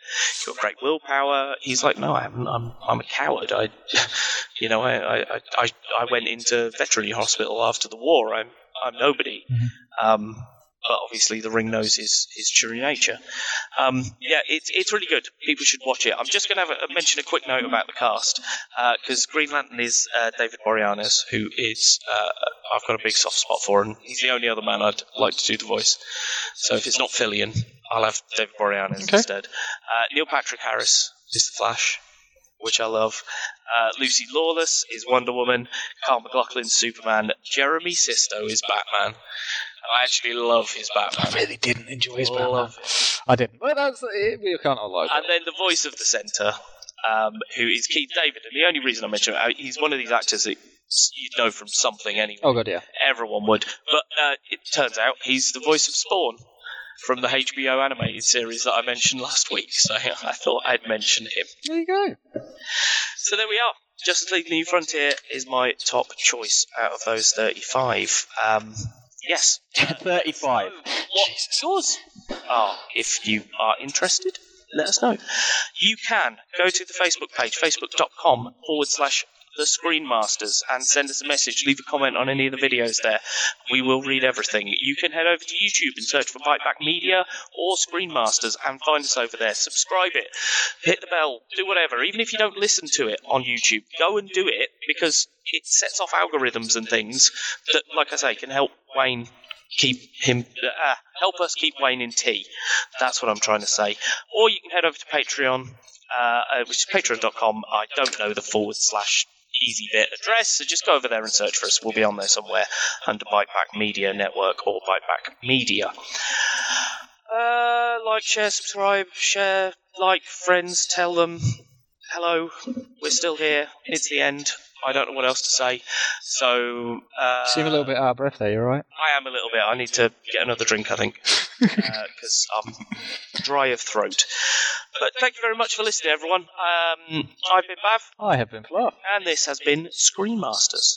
You've got great willpower. He's like, no, I haven't. I'm I'm a coward. I, you know, I I, I, I went into veterinary hospital after the war. I'm I'm nobody. Mhm. Um, but obviously the ring knows his, his true nature. Um, yeah, it's it's really good. People should watch it. I'm just going to have a, mention a quick note about the cast because Green Lantern is uh, David Boreanaz, who is uh, I've got a big soft spot for, and he's the only other man I'd like to do the voice. So if it's not Fillion, I'll have David Boreanaz Okay. instead. Uh, Neil Patrick Harris is the Flash. Which I love. Uh, Lucy Lawless is Wonder Woman. Kyle MacLachlan's Superman. Jeremy Sisto is Batman. I actually love his Batman. I really didn't enjoy his Batman. Love I didn't. But that's it. We can't all like And it. then the voice of the centre, um, who is Keith David. And the only reason I mention him, uh, he's one of these actors that you'd know from something anyway. Oh god, yeah. Everyone would. But uh, it turns out he's the voice of Spawn from the HBO animated series that I mentioned last week. So I thought I'd mention him. There you go. So there we are. Justice League New Frontier is my top choice out of those 35. Um, yes. Thirty-five. What's yours? Oh, if you are interested, let us know. You can go to the Facebook page, facebook.com forward slash the Screen Masters, and send us a message. Leave a comment on any of the videos there. We will read everything. You can head over to YouTube and search for Byte Back Media or Screen Masters and find us over there. Subscribe it, hit the bell, do whatever. Even if you don't listen to it on YouTube, go and do it because it sets off algorithms and things that, like I say, can help Wayne keep him uh, help us keep Wayne in tea. That's what I'm trying to say. Or you can head over to Patreon, uh, uh, which is patreon.com. I don't know the forward slash easy bit address. So just go over there and search for us. We'll be on there somewhere under Byte Back Media Network or Byte Back Media. Uh, like, share, subscribe, share, like, friends, tell them hello, we're still here. It's the end. I don't know what else to say. So, uh, Seem a little bit out of breath there, You're right. I am a little bit. I need to get another drink, I think, because I'm dry of throat. But thank you very much for listening, everyone. Um, I've been Bav, I have been fluff. and this has been Screen Masters.